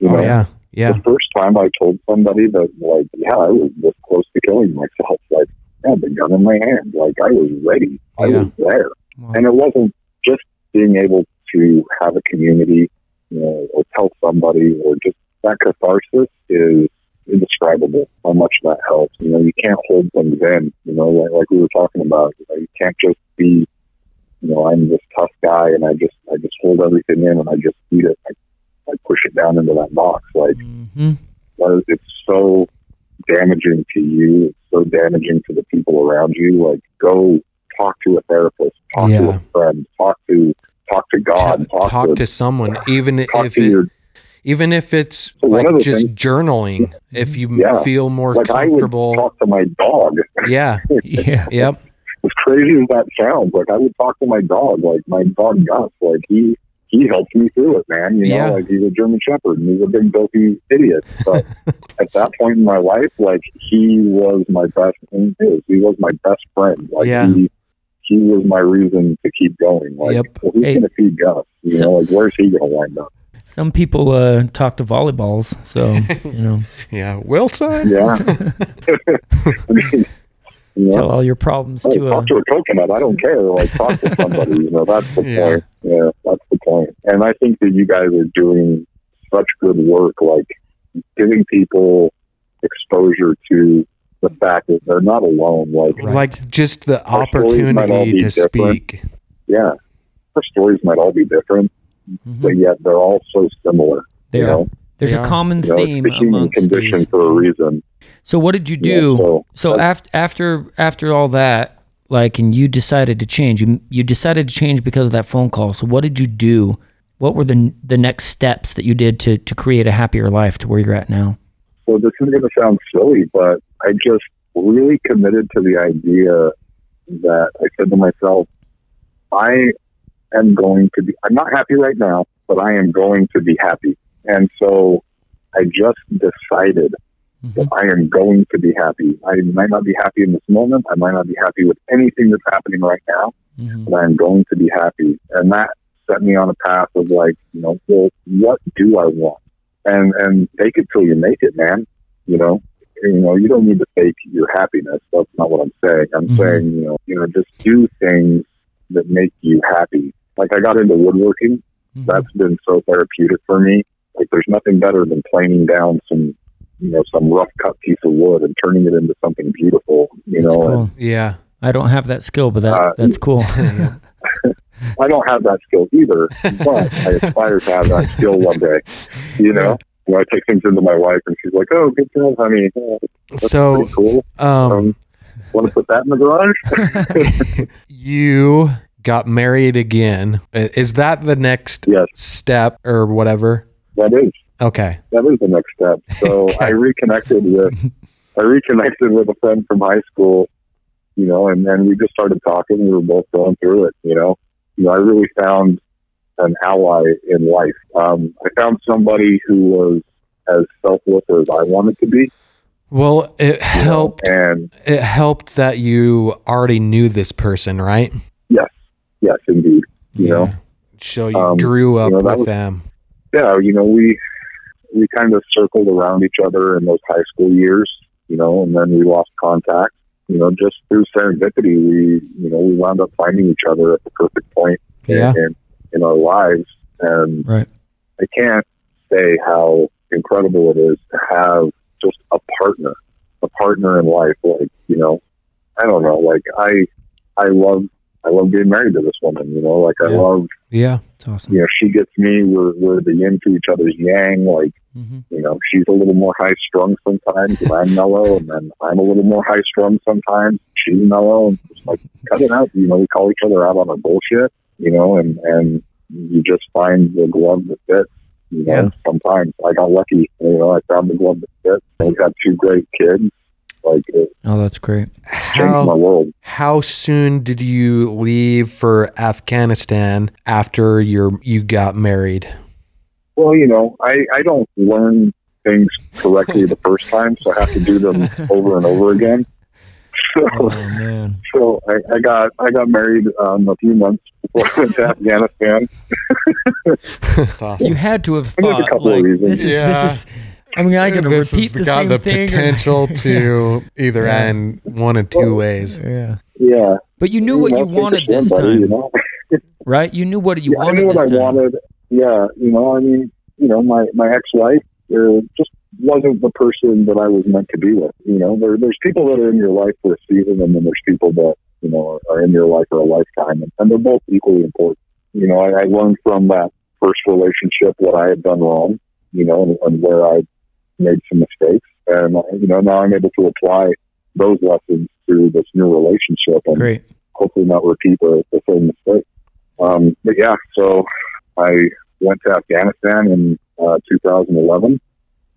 You oh know, yeah yeah the first time I told somebody that, like, yeah, I was this close to killing myself, like, I had the gun in my hand, like, I was ready, I Yeah. was there, Wow. and it wasn't just being able to have a community, you know, or tell somebody, or just that catharsis is indescribable. How much that helps. You know, you can't hold things in. You know, like, like we were talking about, you, know, you can't just be, you know, I'm this tough guy, and I just, I just hold everything in, and I just eat it. I, I push it down into that box, like Mhm. was it's so damaging to you. It's so damaging to the people around you. Like, go talk to a therapist, talk to a friend, talk to talk to God, talk, talk to, to someone even talk if to it, your. Even if it's So like just things- journaling if you Yeah. feel more Like I would comfortable talk to my dog. yeah Yeah. yep As crazy as that sounds, like I would talk to my dog. Like my dog Gus, like he he helped me through it, man. You know, Yeah. like he's a German Shepherd and he's a big dopey idiot. But at that point in my life, like he was my best, and he is. He was my best friend. Like Yeah. he, he was my reason to keep going. Like, Yep. well, who's Hey. going to feed Gus? You So- know, like where's he going to wind up? Some people uh, talk to volleyballs, so you know, Yeah, Wilson. Yeah. I mean, you know, tell all your problems Hey, to a. talk to a coconut. I don't care. Like talk to somebody. You know, that's the Yeah. point. Yeah, that's the point. And I think that you guys are doing such good work, like giving people exposure to the fact that they're not alone. Like, Like just the Our stories might all opportunity to different. speak. yeah, our stories might all be different, Mhm. but yet they're all so similar. They you are. know, There's Yeah. a common you know it's theme the human amongst condition these. for a reason. So what did you you know, do? so So after after after all that, like, and you decided to change. You you decided to change because of that phone call. So what did you do? What were the the next steps that you did to to create a happier life to where you're at now? So this is going to sound silly, but I just really committed to the idea that I said to myself, I am going to be, I'm not happy right now, but I am going to be happy. And so I just decided that I am going to be happy. I might not be happy in this moment. I might not be happy with anything that's happening right now, Mhm. but I'm going to be happy. And that set me on a path of like, you know, well, what do I want? And and fake it till you make it, man. You know, you know, you don't need to fake your happiness. That's not what I'm saying. I'm Mhm. saying, you know, you know, just do things that make you happy. Like I got into woodworking. Mhm. That's been so therapeutic for me. Like there's nothing better than planing down some, you know, some rough cut piece of wood and turning it into something beautiful. You That's know, and. Yeah. I don't have that skill, but that Uh, that's cool. I don't have that skill either, but I aspire to have that skill one day. You know, you know, I take things into my wife, and she's like, "Oh, good job, honey. That's So, cool. um, Um, want to put that in the garage?" you got married again. Is that the next Yes. step or whatever? that is Okay. that is the next step. So Okay. I reconnected with I reconnected with a friend from high school, you know, and then we just started talking. We were both going through it, you know. You know, I really found an ally in life. Um, I found somebody who was as selfless as I wanted to be. Well, it you know, helped. and It helped that you already knew this person, right? yes, yes, indeed, you know. So you Um, grew up you know, with was- them. yeah, you know, we we kind of circled around each other in those high school years, you know, and then we lost contact. You know, just through serendipity, we you know we wound up finding each other at the perfect point in- Yeah. in, in our lives, and Right. I can't say how incredible it is to have just a partner, a partner in life. Like you know, I don't know, like I I love I love being married to this woman. You know, like I Yeah. love Yeah. It's awesome. you know she gets me. We're we're the yin to each other's yang. Like hmm you know, she's a little more high strung sometimes, and I'm mellow, and then I'm a little more high strung sometimes. She's mellow, and it's like cut it out. You know, we call each other out on our bullshit. You know, and and you just find the glove that fits. You know, Yeah. sometimes I got lucky. You know, I found the glove that fits. And we got two great kids. Like it Oh, that's great. changed my How world. how soon did you leave for Afghanistan after your you got married? Well, you know, I I don't learn things correctly the first time, so I have to do them over and over again. So. Oh man. So I, I got I got married um, a few months before I went to Afghanistan. Awesome. You had to have There's a thought couple of like reasons. this is Yeah. this is. I mean, I can this repeat has the got same the thing. or- potential to either Yeah. end one of two ways. yeah. Yeah, But you knew what know, you wanted swim, this buddy, time, You know? right? You knew what you Yeah, I wanted knew what this I time. wanted. Yeah, you know, I mean, you know, my my ex wife uh, just wasn't the person that I was meant to be with. You know, there, there's people that are in your life for a season, and then there's people that you know are, are in your life for a lifetime, and, and they're both equally important. You know, I, I learned from that first relationship what I had done wrong. You know, and, and where I made some mistakes, and you know now I'm able to apply those lessons to this new relationship, and Great. hopefully not repeat the, the same mistake. Um, but yeah, so I went to Afghanistan in uh, 2011,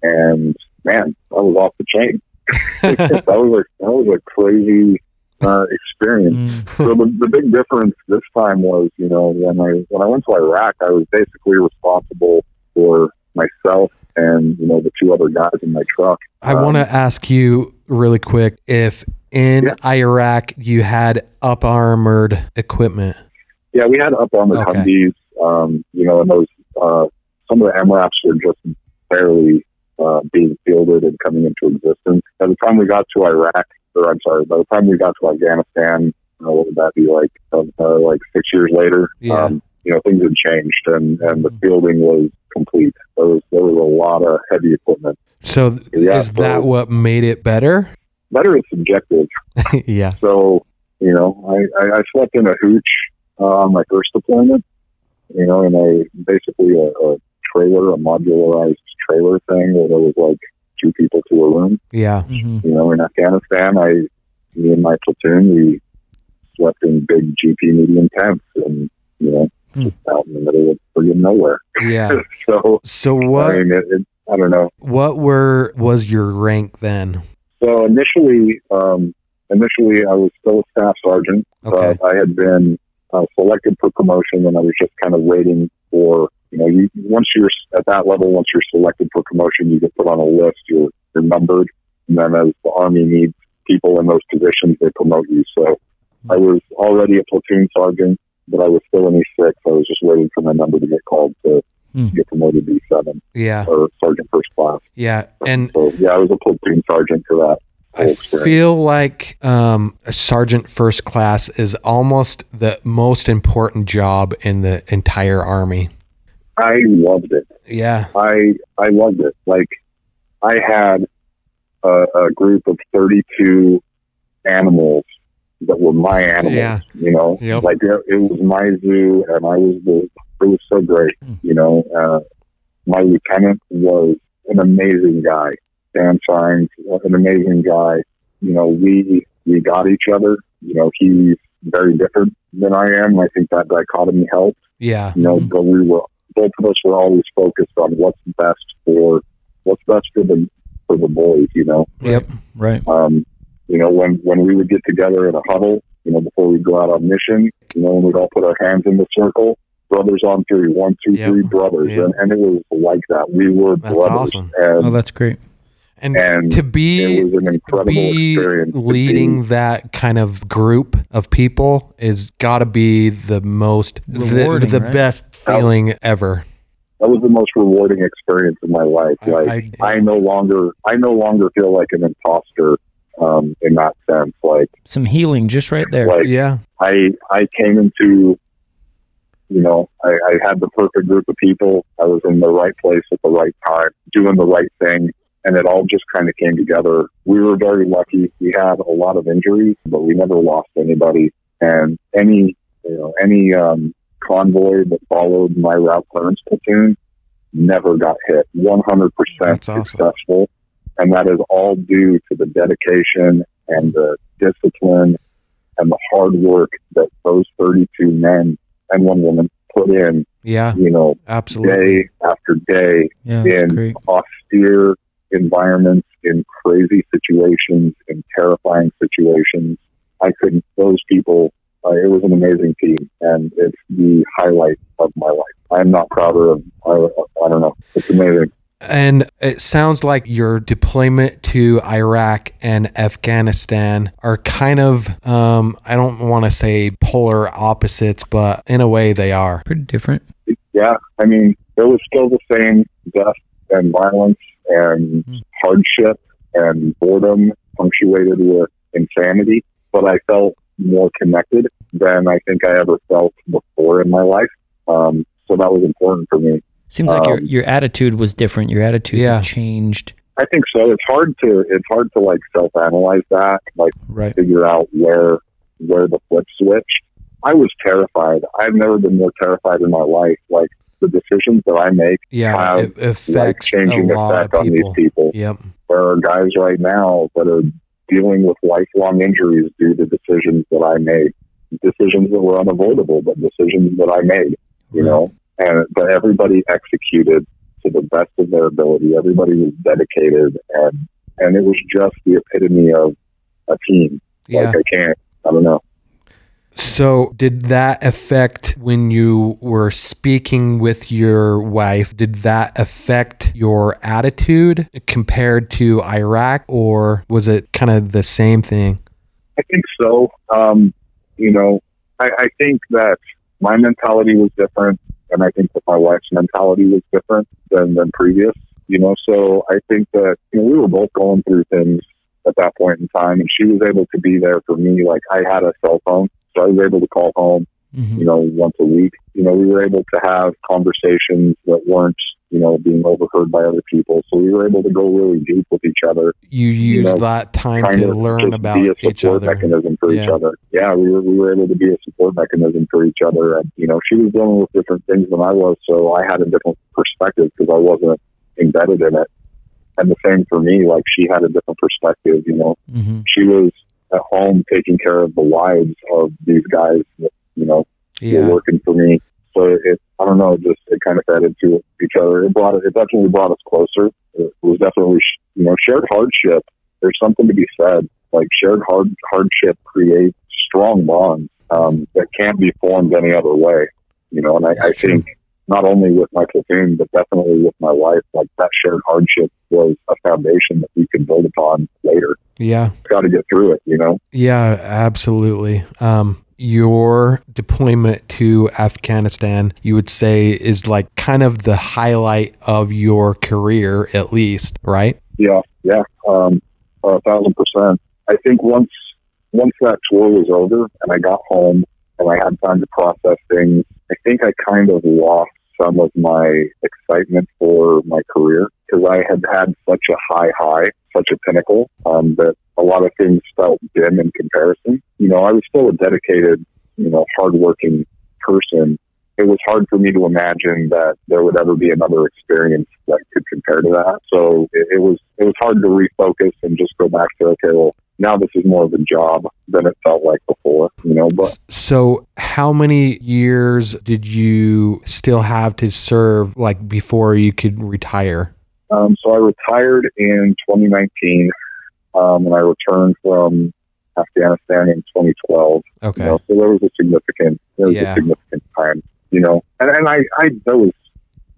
and man, that was off the chain. that was a that was a crazy uh, experience. Mm. so the, the big difference this time was, you know, when I when I went to Iraq, I was basically responsible for myself and you know the two other guys in my truck. I Um, want to ask you really quick if in Yeah. Iraq you had up armored equipment. Yeah, we had up armored Okay. Humvees, um, you know, and those uh, some of the MRAPs were just barely uh, being fielded and coming into existence. By the time we got to Iraq, or I'm sorry, by the time we got to Afghanistan, uh, what would that be like? Uh, like six years later, Yeah. um, you know, things had changed and, and the fielding was complete. There was there was a lot of heavy equipment. So th- Yeah, is so- that what made it better? Better is subjective. yeah. So, you know, I, I, I slept in a hooch uh, on my first deployment, you know, in a basically a, a trailer, a modularized trailer thing where there was like two people to a room. Yeah. Mhm. You know, in Afghanistan, I, me and my platoon, we slept in big GP medium tents and, you know, Hmm. just out in the middle of friggin' nowhere. Yeah. so, So what I mean, it, it, I don't know. what were was your rank then? So initially, um, initially I was still a staff sergeant. Okay. but I had been uh, selected for promotion, and I was just kind of waiting for you know you once you're at that level, once you're selected for promotion, you get put on a list. You're you're numbered, and then as the army needs people in those positions, they promote you. So I was already a platoon sergeant, but I was still in E6. I was just waiting for my number to get called to Hmm. get promoted to E7 Yeah. or sergeant first class. Yeah. And So yeah, I was a platoon sergeant for that. I experience. feel like um, a sergeant first class is almost the most important job in the entire army. I loved it. Yeah. I I loved it. Like I had a, a group of thirty two animals that were my animals. Yeah. You know, Yep. like it, it was my zoo, and I was the. It was so great. Hmm. You know, uh, my lieutenant was an amazing guy. Dan Shines, an amazing guy. You know, we we got each other. You know, he's very different than I am. I think that dichotomy helped Yeah. you know, Mhm. but we were both of us were always focused on what's best for what's best for the for the boys, you know. Yep. Right. Um, you know, when when we would get together in a huddle, you know, before we'd go out on mission, you know, and we'd all put our hands in the circle, brothers on three, one, two, Yep. three, brothers, Yep. and, and it was like that. We were That's brothers, awesome. and Oh, that's great. And, and to be it was an incredible be experience. to leading be- that kind of group of people is got to be the most the, the right? best feeling ever. that was the most rewarding experience in my life. I- Like I- I, no longer I no longer feel like an imposter um, in that sense. Like Some healing just right there. like Yeah. I I came into you know I, I had the perfect group of people. I was in the right place at the right time, doing the right thing, and it all just kind of came together. We were very lucky. We had a lot of injuries, but we never lost anybody. And any you know any um, convoy that followed my route clearance platoon never got hit. One hundred percent That's awesome. successful, and that is all due to the dedication and the discipline and the hard work that those 32 men and one woman put in, Yeah. you know, Absolutely. day after day Yeah, in austere environments, in crazy situations, in terrifying situations. I couldn't, those people, uh, it was an amazing team, and it's the highlight of my life. I'm not prouder of, I, I don't know, it's amazing. And it sounds like your deployment to Iraq and Afghanistan are kind of, um, I don't want to say polar opposites, but in a way they are. Pretty different. yeah, I mean, there was still the same death and violence and Mm. hardship and boredom punctuated with insanity, but I felt more connected than I think I ever felt before in my life. Um, so that was important for me. Seems like your Um, your attitude was different. Your attitude Yeah. changed. I think so. It's hard to it's hard to like self analyze that, like Right. figure out where where the flip switched. I was terrified. I've never been more terrified in my life. Like the decisions that I make Yeah. Have It affects a life-changing lot effect of on these people. people. Yep. There are guys right now that are dealing with lifelong injuries due to decisions that I made, decisions that were unavoidable, but decisions that I made. You know, and but everybody executed to the best of their ability. Everybody was dedicated, and and it was just the epitome of a team. Yeah. Like I can't I don't know. So, did that affect when you were speaking with your wife? Did that affect your attitude compared to Iraq, or was it kind of the same thing? I think so. Um, you know, I, I think that my mentality was different, and I think that my wife's mentality was different than than previous. You know, so I think that you know, we were both going through things at that point in time, and she was able to be there for me. Like I had a cell phone, so I was able to call home, Mhm. you know, once a week. You know, we were able to have conversations that weren't, you know, being overheard by other people. So we were able to go really deep with each other, You used know, that time to learn about be a each support other. mechanism for each other. Yeah, we were we were able to be a support mechanism for each other. And you know, she was dealing with different things than I was, so I had a different perspective because I wasn't embedded in it. And the same for me, like she had a different perspective. You know, Mhm. she was at home taking care of the wives of these guys that you know Yeah. were working for me. So it, I don't know, just it kind of fed into each other. It brought it, it definitely brought us closer. It was definitely, you know, shared hardship. There's something to be said. Like shared hard hardship creates strong bonds um, that can't be formed any other way. You know, and I, I think not only with my platoon, but definitely with my wife, like that shared hardship was a foundation that we could build upon later. Yeah. Got to get through it, you know. Yeah, absolutely. Um, your deployment to Afghanistan, you would say, is like kind of the highlight of your career, at least, right? Yeah, yeah, um, a thousand percent. I think once once that tour was over and I got home and I had time to process things, I think I kind of lost some of my excitement for my career because I had had such a high high, such a pinnacle um, that a lot of things felt dim in comparison. You know, I was still a dedicated, you know, hardworking person. It was hard for me to imagine that there would ever be another experience that could compare to that. So it, it was it was hard to refocus and just go back to okay, well, now this is more of a job than it felt like before. You know, but So, how many years did you still have to serve, like before you could retire? Um, so I retired in 2019, um, and I returned from Afghanistan in 2012. Okay. You know, so there was a significant, there was Yeah. a significant time. You know, and, and I, I, there was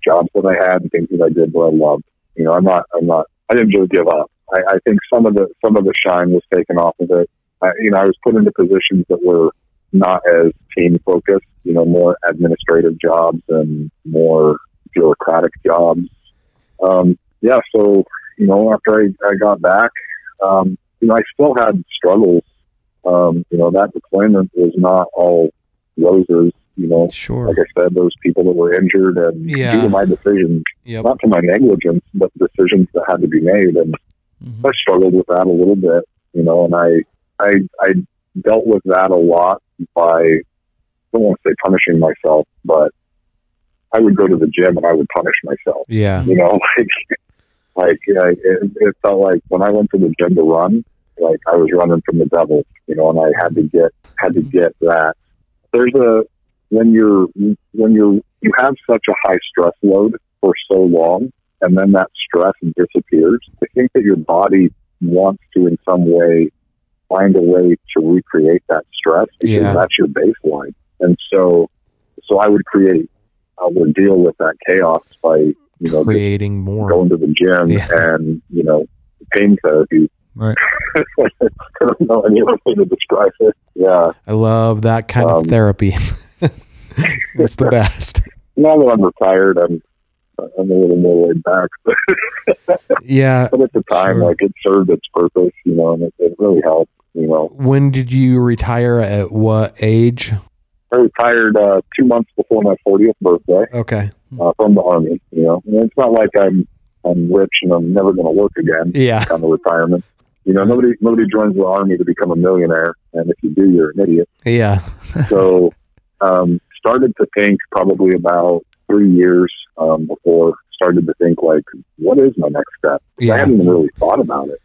jobs that I had and things that I did that I loved. You know, I'm not, I'm not, I didn't just give up. I, I think some of the, some of the shine was taken off of it. I, you know, I was put into positions that were not as team focused. You know, more administrative jobs and more bureaucratic jobs. Um, yeah, so you know, after I, I got back, um, you know, I still had struggles. Um, you know, that deployment was not all roses. You know, Sure. like I said, those people that were injured and Yeah. due to my decisions, Yep. not to my negligence, but decisions that had to be made. And Mhm. I struggled with that a little bit, you know, and I, I, I dealt with that a lot by, I don't want to say punishing myself, but I would go to the gym and I would punish myself Yeah. you know, like like uh, it, it felt like when I went to the gym to run, like I was running from the devil, you know, and I had to get had to get that. There's a when you're when you're you have such a high stress load for so long, and then that stress disappears. I think that your body wants to, in some way, find a way to recreate that stress because Yeah. that's your baseline. And so, so I would create, I would deal with that chaos by you know Creating more. going to the gym Yeah. and you know pain therapy. Right. I don't know any other way to describe it. Yeah. I love that kind Um, of therapy. it's the best. Now that I'm retired, I'm I'm a little more laid back, but, Yeah. but at the time, Sure. like it served its purpose, you know, and it, it really helped. You know, When did you retire? At what age? I retired uh, two months before my 40th birthday Okay. uh, from the army. You know, and it's not like I'm I'm rich and I'm never going to work again. Yeah. Kind of retirement. You know, nobody nobody joins the army to become a millionaire, and if you do, you're an idiot. Yeah. so um, started to think probably about three years um, before started to think like what is my next step i hadn't even really thought about it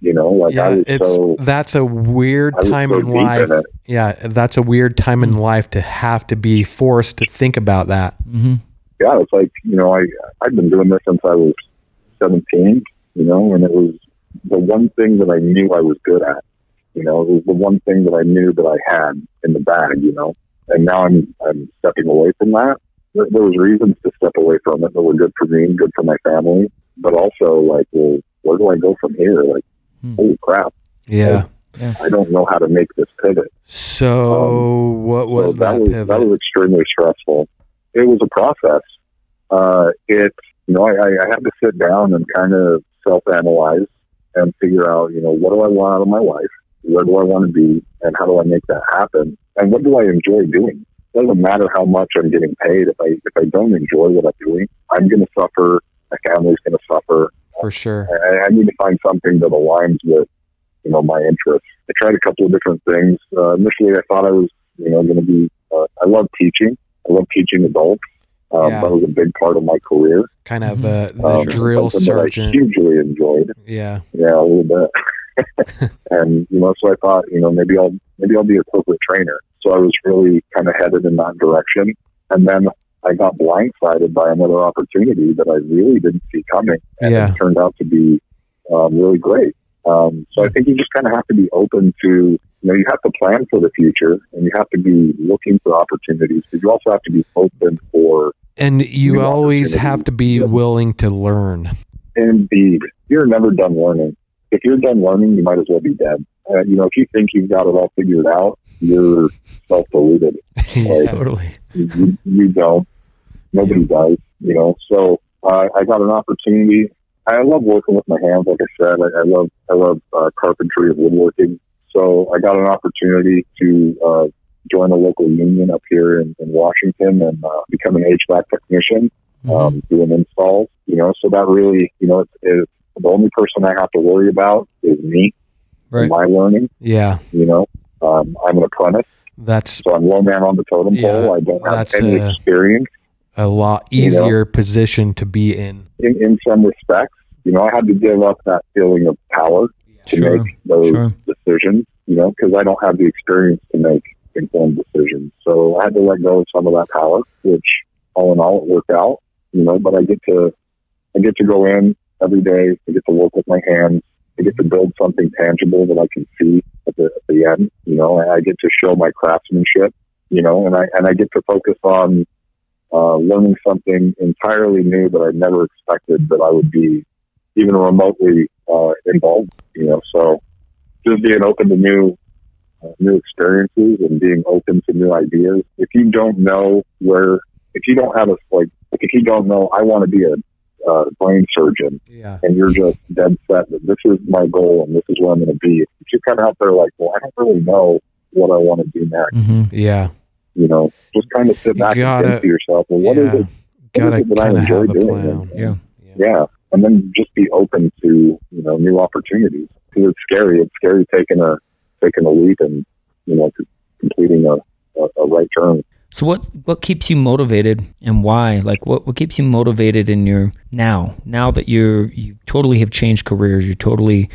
you know like i Yeah. was It's so that's a weird I time so in life. in. Yeah, that's a weird time in life to have to be forced to think about that. Mm-hmm. yeah it's like you know i i've been doing this since i was 17 you know and it was the one thing that i knew i was good at You know, it was the one thing that I knew that I had in the bag. You know, and now I'm I'm stepping away from that. There, there was reasons to step away from it that were good for me and good for my family, but also like, well, where do I go from here? Like, Hmm. holy crap, Yeah. I don't know how to make this pivot. So what was So that, was, pivot? That was extremely stressful. It was a process. Uh, it, you know, I, I had to sit down and kind of self-analyze and figure out, you know, what do I want out of my life? Where do I want to be? And how do I make that happen? And what do I enjoy doing? It doesn't matter how much I'm getting paid. If I, if I don't enjoy what I'm doing, I'm going to suffer. My family's going to suffer. For sure. I, I need to find something that aligns with, you know, my interests. I tried a couple of different things. Uh, initially, I thought I was, you know, going to be. Uh, I love teaching. I love teaching adults. Um, Yeah. That was a big part of my career. Kind of uh, the Um, drill something that I sergeant. hugely enjoyed. Yeah. Yeah, a little bit. and you know, so I thought, you know, maybe I'll maybe I'll be a corporate trainer. So I was really kind of headed in that direction. And then I got blindsided by another opportunity that I really didn't see coming, and Yeah. it turned out to be um, really great. Um, so I think you just kind of have to be open to, you know, you have to plan for the future, and you have to be looking for opportunities, but you also have to be open for And you always have to be willing to learn. Indeed. You're never done learning. If you're done learning, you might as well be dead. Uh, you know, if you think you've got it all figured out, you're self deluded. Yeah. Totally. You, you don't. Nobody does, you know. So uh, I got an opportunity. I love working with my hands, like I said. I, I love I love uh, carpentry and woodworking. So I got an opportunity to uh, join a local union up here in, in Washington and uh, become an HVAC technician Mhm. um, doing installs. You know, so that really, you know, it's, it's the only person I have to worry about is me Right. my learning. Yeah. You know, um, I'm an apprentice, That's so I'm low man on the totem Yeah, pole. I don't have any uh, experience a lot You know? easier position to be in. in, in some respects. You know, I had to give up that feeling of power to Sure. make those Sure. decisions. You know, because I don't have the experience to make informed decisions. So I had to let go of some of that power, which all in all it worked out. You know, but I get to I get to go in every day. I get to work with my hands. I get to build something tangible that I can see at the at the end. You know, I get to show my craftsmanship. You know, and I and I get to focus on uh, learning something entirely new that I never expected that I would be even remotely uh, involved. You know, so just being open to new uh, new experiences and being open to new ideas. If you don't know where, if you don't have a like, if you don't know, I want to be a uh, brain surgeon, Yeah. and you're just dead set that this is my goal and this is where I'm going to be. If you're kind of out there like, well, I don't really know what I want to do next. Mhm. Yeah. You know, just kind of sit You back gotta- and think to yourself, well, what is yeah. it? Gotta it that I enjoy doing? plan. Yeah. Yeah, and then just be open to you know new opportunities because it's scary. It's scary taking a taking a leap and you know completing a, a, a right turn. So what what keeps you motivated and why? Like what what keeps you motivated in your now? Now that you're you totally have changed careers, you're totally,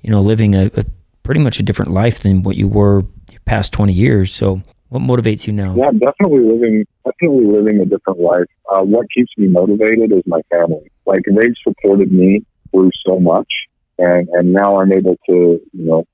you know, living a, a pretty much a different life than what you were past 20 years. So what motivates you now? Yeah, definitely living definitely living a different life. Uh, what keeps me motivated is my family. Like they've supported me through so much, and and now I'm able to you know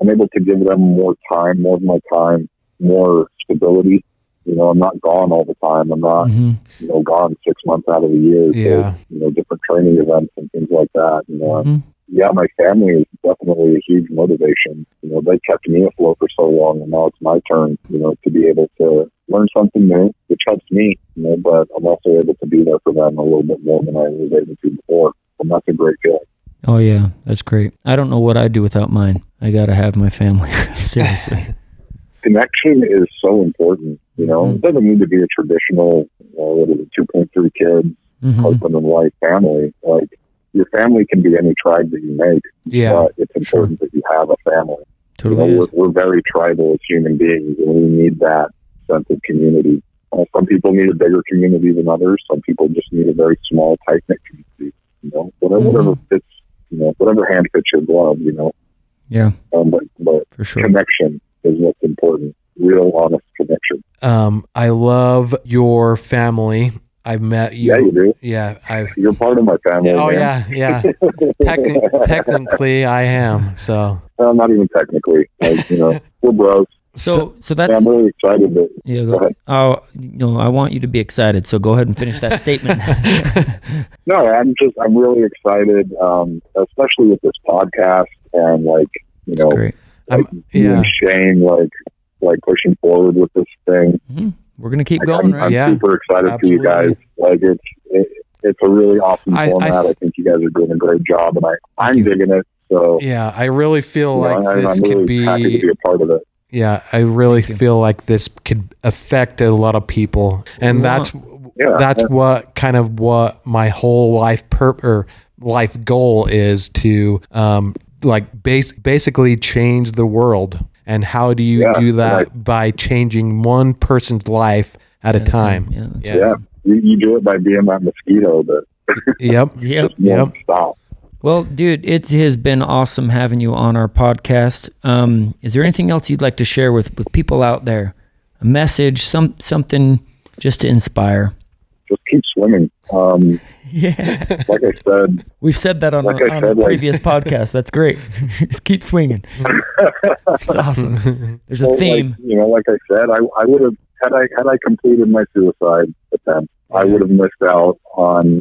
I'm able to give them more time, more of my time, more stability. You know, I'm not gone all the time. I'm not Mhm. you know, gone six months out of the year Yeah. to, you know, different training events and things like that. You know, Mhm. yeah, my family is definitely a huge motivation. You know, they kept me afloat for so long and now it's my turn, you know, to be able to learn something new, which helps me, you know, but I'm also able to be there for them a little bit more than I was able to before. And that's a great feeling. Oh yeah, that's great. I don't know what I'd do without mine. I got to have my family. Seriously. Connection is so important, you know, Mhm. it doesn't need to be a traditional, uh, what is it, 2.3 kids, Mhm. husband and wife family. Like, your family can be any tribe that you make. Yeah. but it's important that you have a family. Totally you know, we're, we're very tribal as human beings, and we need that sense of community. Uh, some people need a bigger community than others. Some people just need a very small, tight knit community. You know, whatever, Mhm. whatever fits. You know, whatever hand fits your glove. You know, Yeah, um, but but for sure. connection is what's important. Real, honest connection. Um, I love your family. I've met you. Yeah, you do. Yeah, I've. You're part of my family. Oh man. yeah, yeah. Techni- technically, I am. So Well, not even technically. Like, you know, we're bros. So, so Yeah, that's I'm really excited that yeah. Go Go, ahead. oh no, I want you to be excited. So go ahead and finish that statement. No, I'm just I'm really excited, um, especially with this podcast and like you know, Great. I'm- like, you yeah. and Shane like like pushing forward with this thing. Mhm. We're gonna keep Like, going, I'm, right? I'm Yeah, super excited for you guys. Like it's it, it's a really awesome I- I format. I, th- think you guys are doing a great job, and I I'm digging it. So Yeah, I really feel you know, like I, this I'm really could happy to be. be a part of it. Yeah, I really feel like this could affect a lot of people, and We that's Yeah, that's yeah. what kind of what my whole life per or life goal is to um like base basically change the world. And how do you Yeah, do that right. by changing one person's life at a a time, time? yeah, Yeah. Yeah, you, you do it by being that mosquito that Yep. Yep. just won't stop. Well, dude, it has been awesome having you on our podcast. Um, is there anything else you'd like to share with, with people out there? A message, some something just to inspire. Keep swimming. Um, Yeah, like I said, we've said that on, Like a, on said, a like- previous podcast. That's great. just keep swinging. It's awesome. There's a Well, like, theme. you know, like I said, I, I would have had I had I completed my suicide attempt, I would have missed out on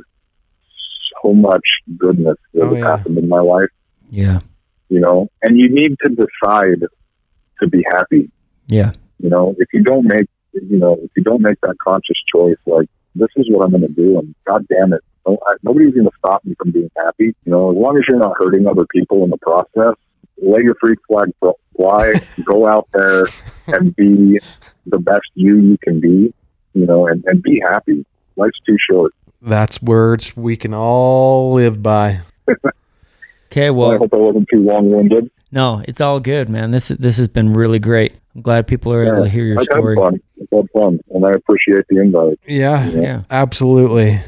so much goodness that Oh, has yeah. happened in my life. Yeah, You know, and you need to decide to be happy. yeah, You know, if you don't make you know if you don't make that conscious choice, like this is what I'm going to do, and God damn it, nobody's going to stop me from being happy. You know, as long as you're not hurting other people in the process, let your freak flag fl- fly. go out there and be the best you you can be. You know, and, and be happy. Life's too short. That's words we can all live by. Okay, well, I hope I wasn't too long winded. No, it's all good, man. This this has been really great. I'm glad people are able to hear your I've story. had fun. I've had fun, and I appreciate the invite. Yeah, Yeah. absolutely.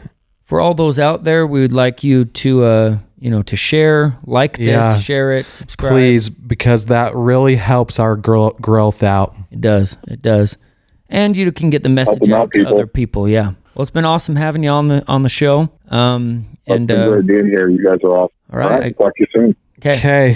For all those out there, we would like you to uh, you know, to share, like this, Yeah. share it, subscribe. Please, because that really helps our grow- growth out. It does. It does. And you can get the message out, out, to other people. Yeah. Well, it's been awesome having you on the on the show. Um, and been uh, great being here. You guys are awesome. all right. Talk to you soon. okay, Okay,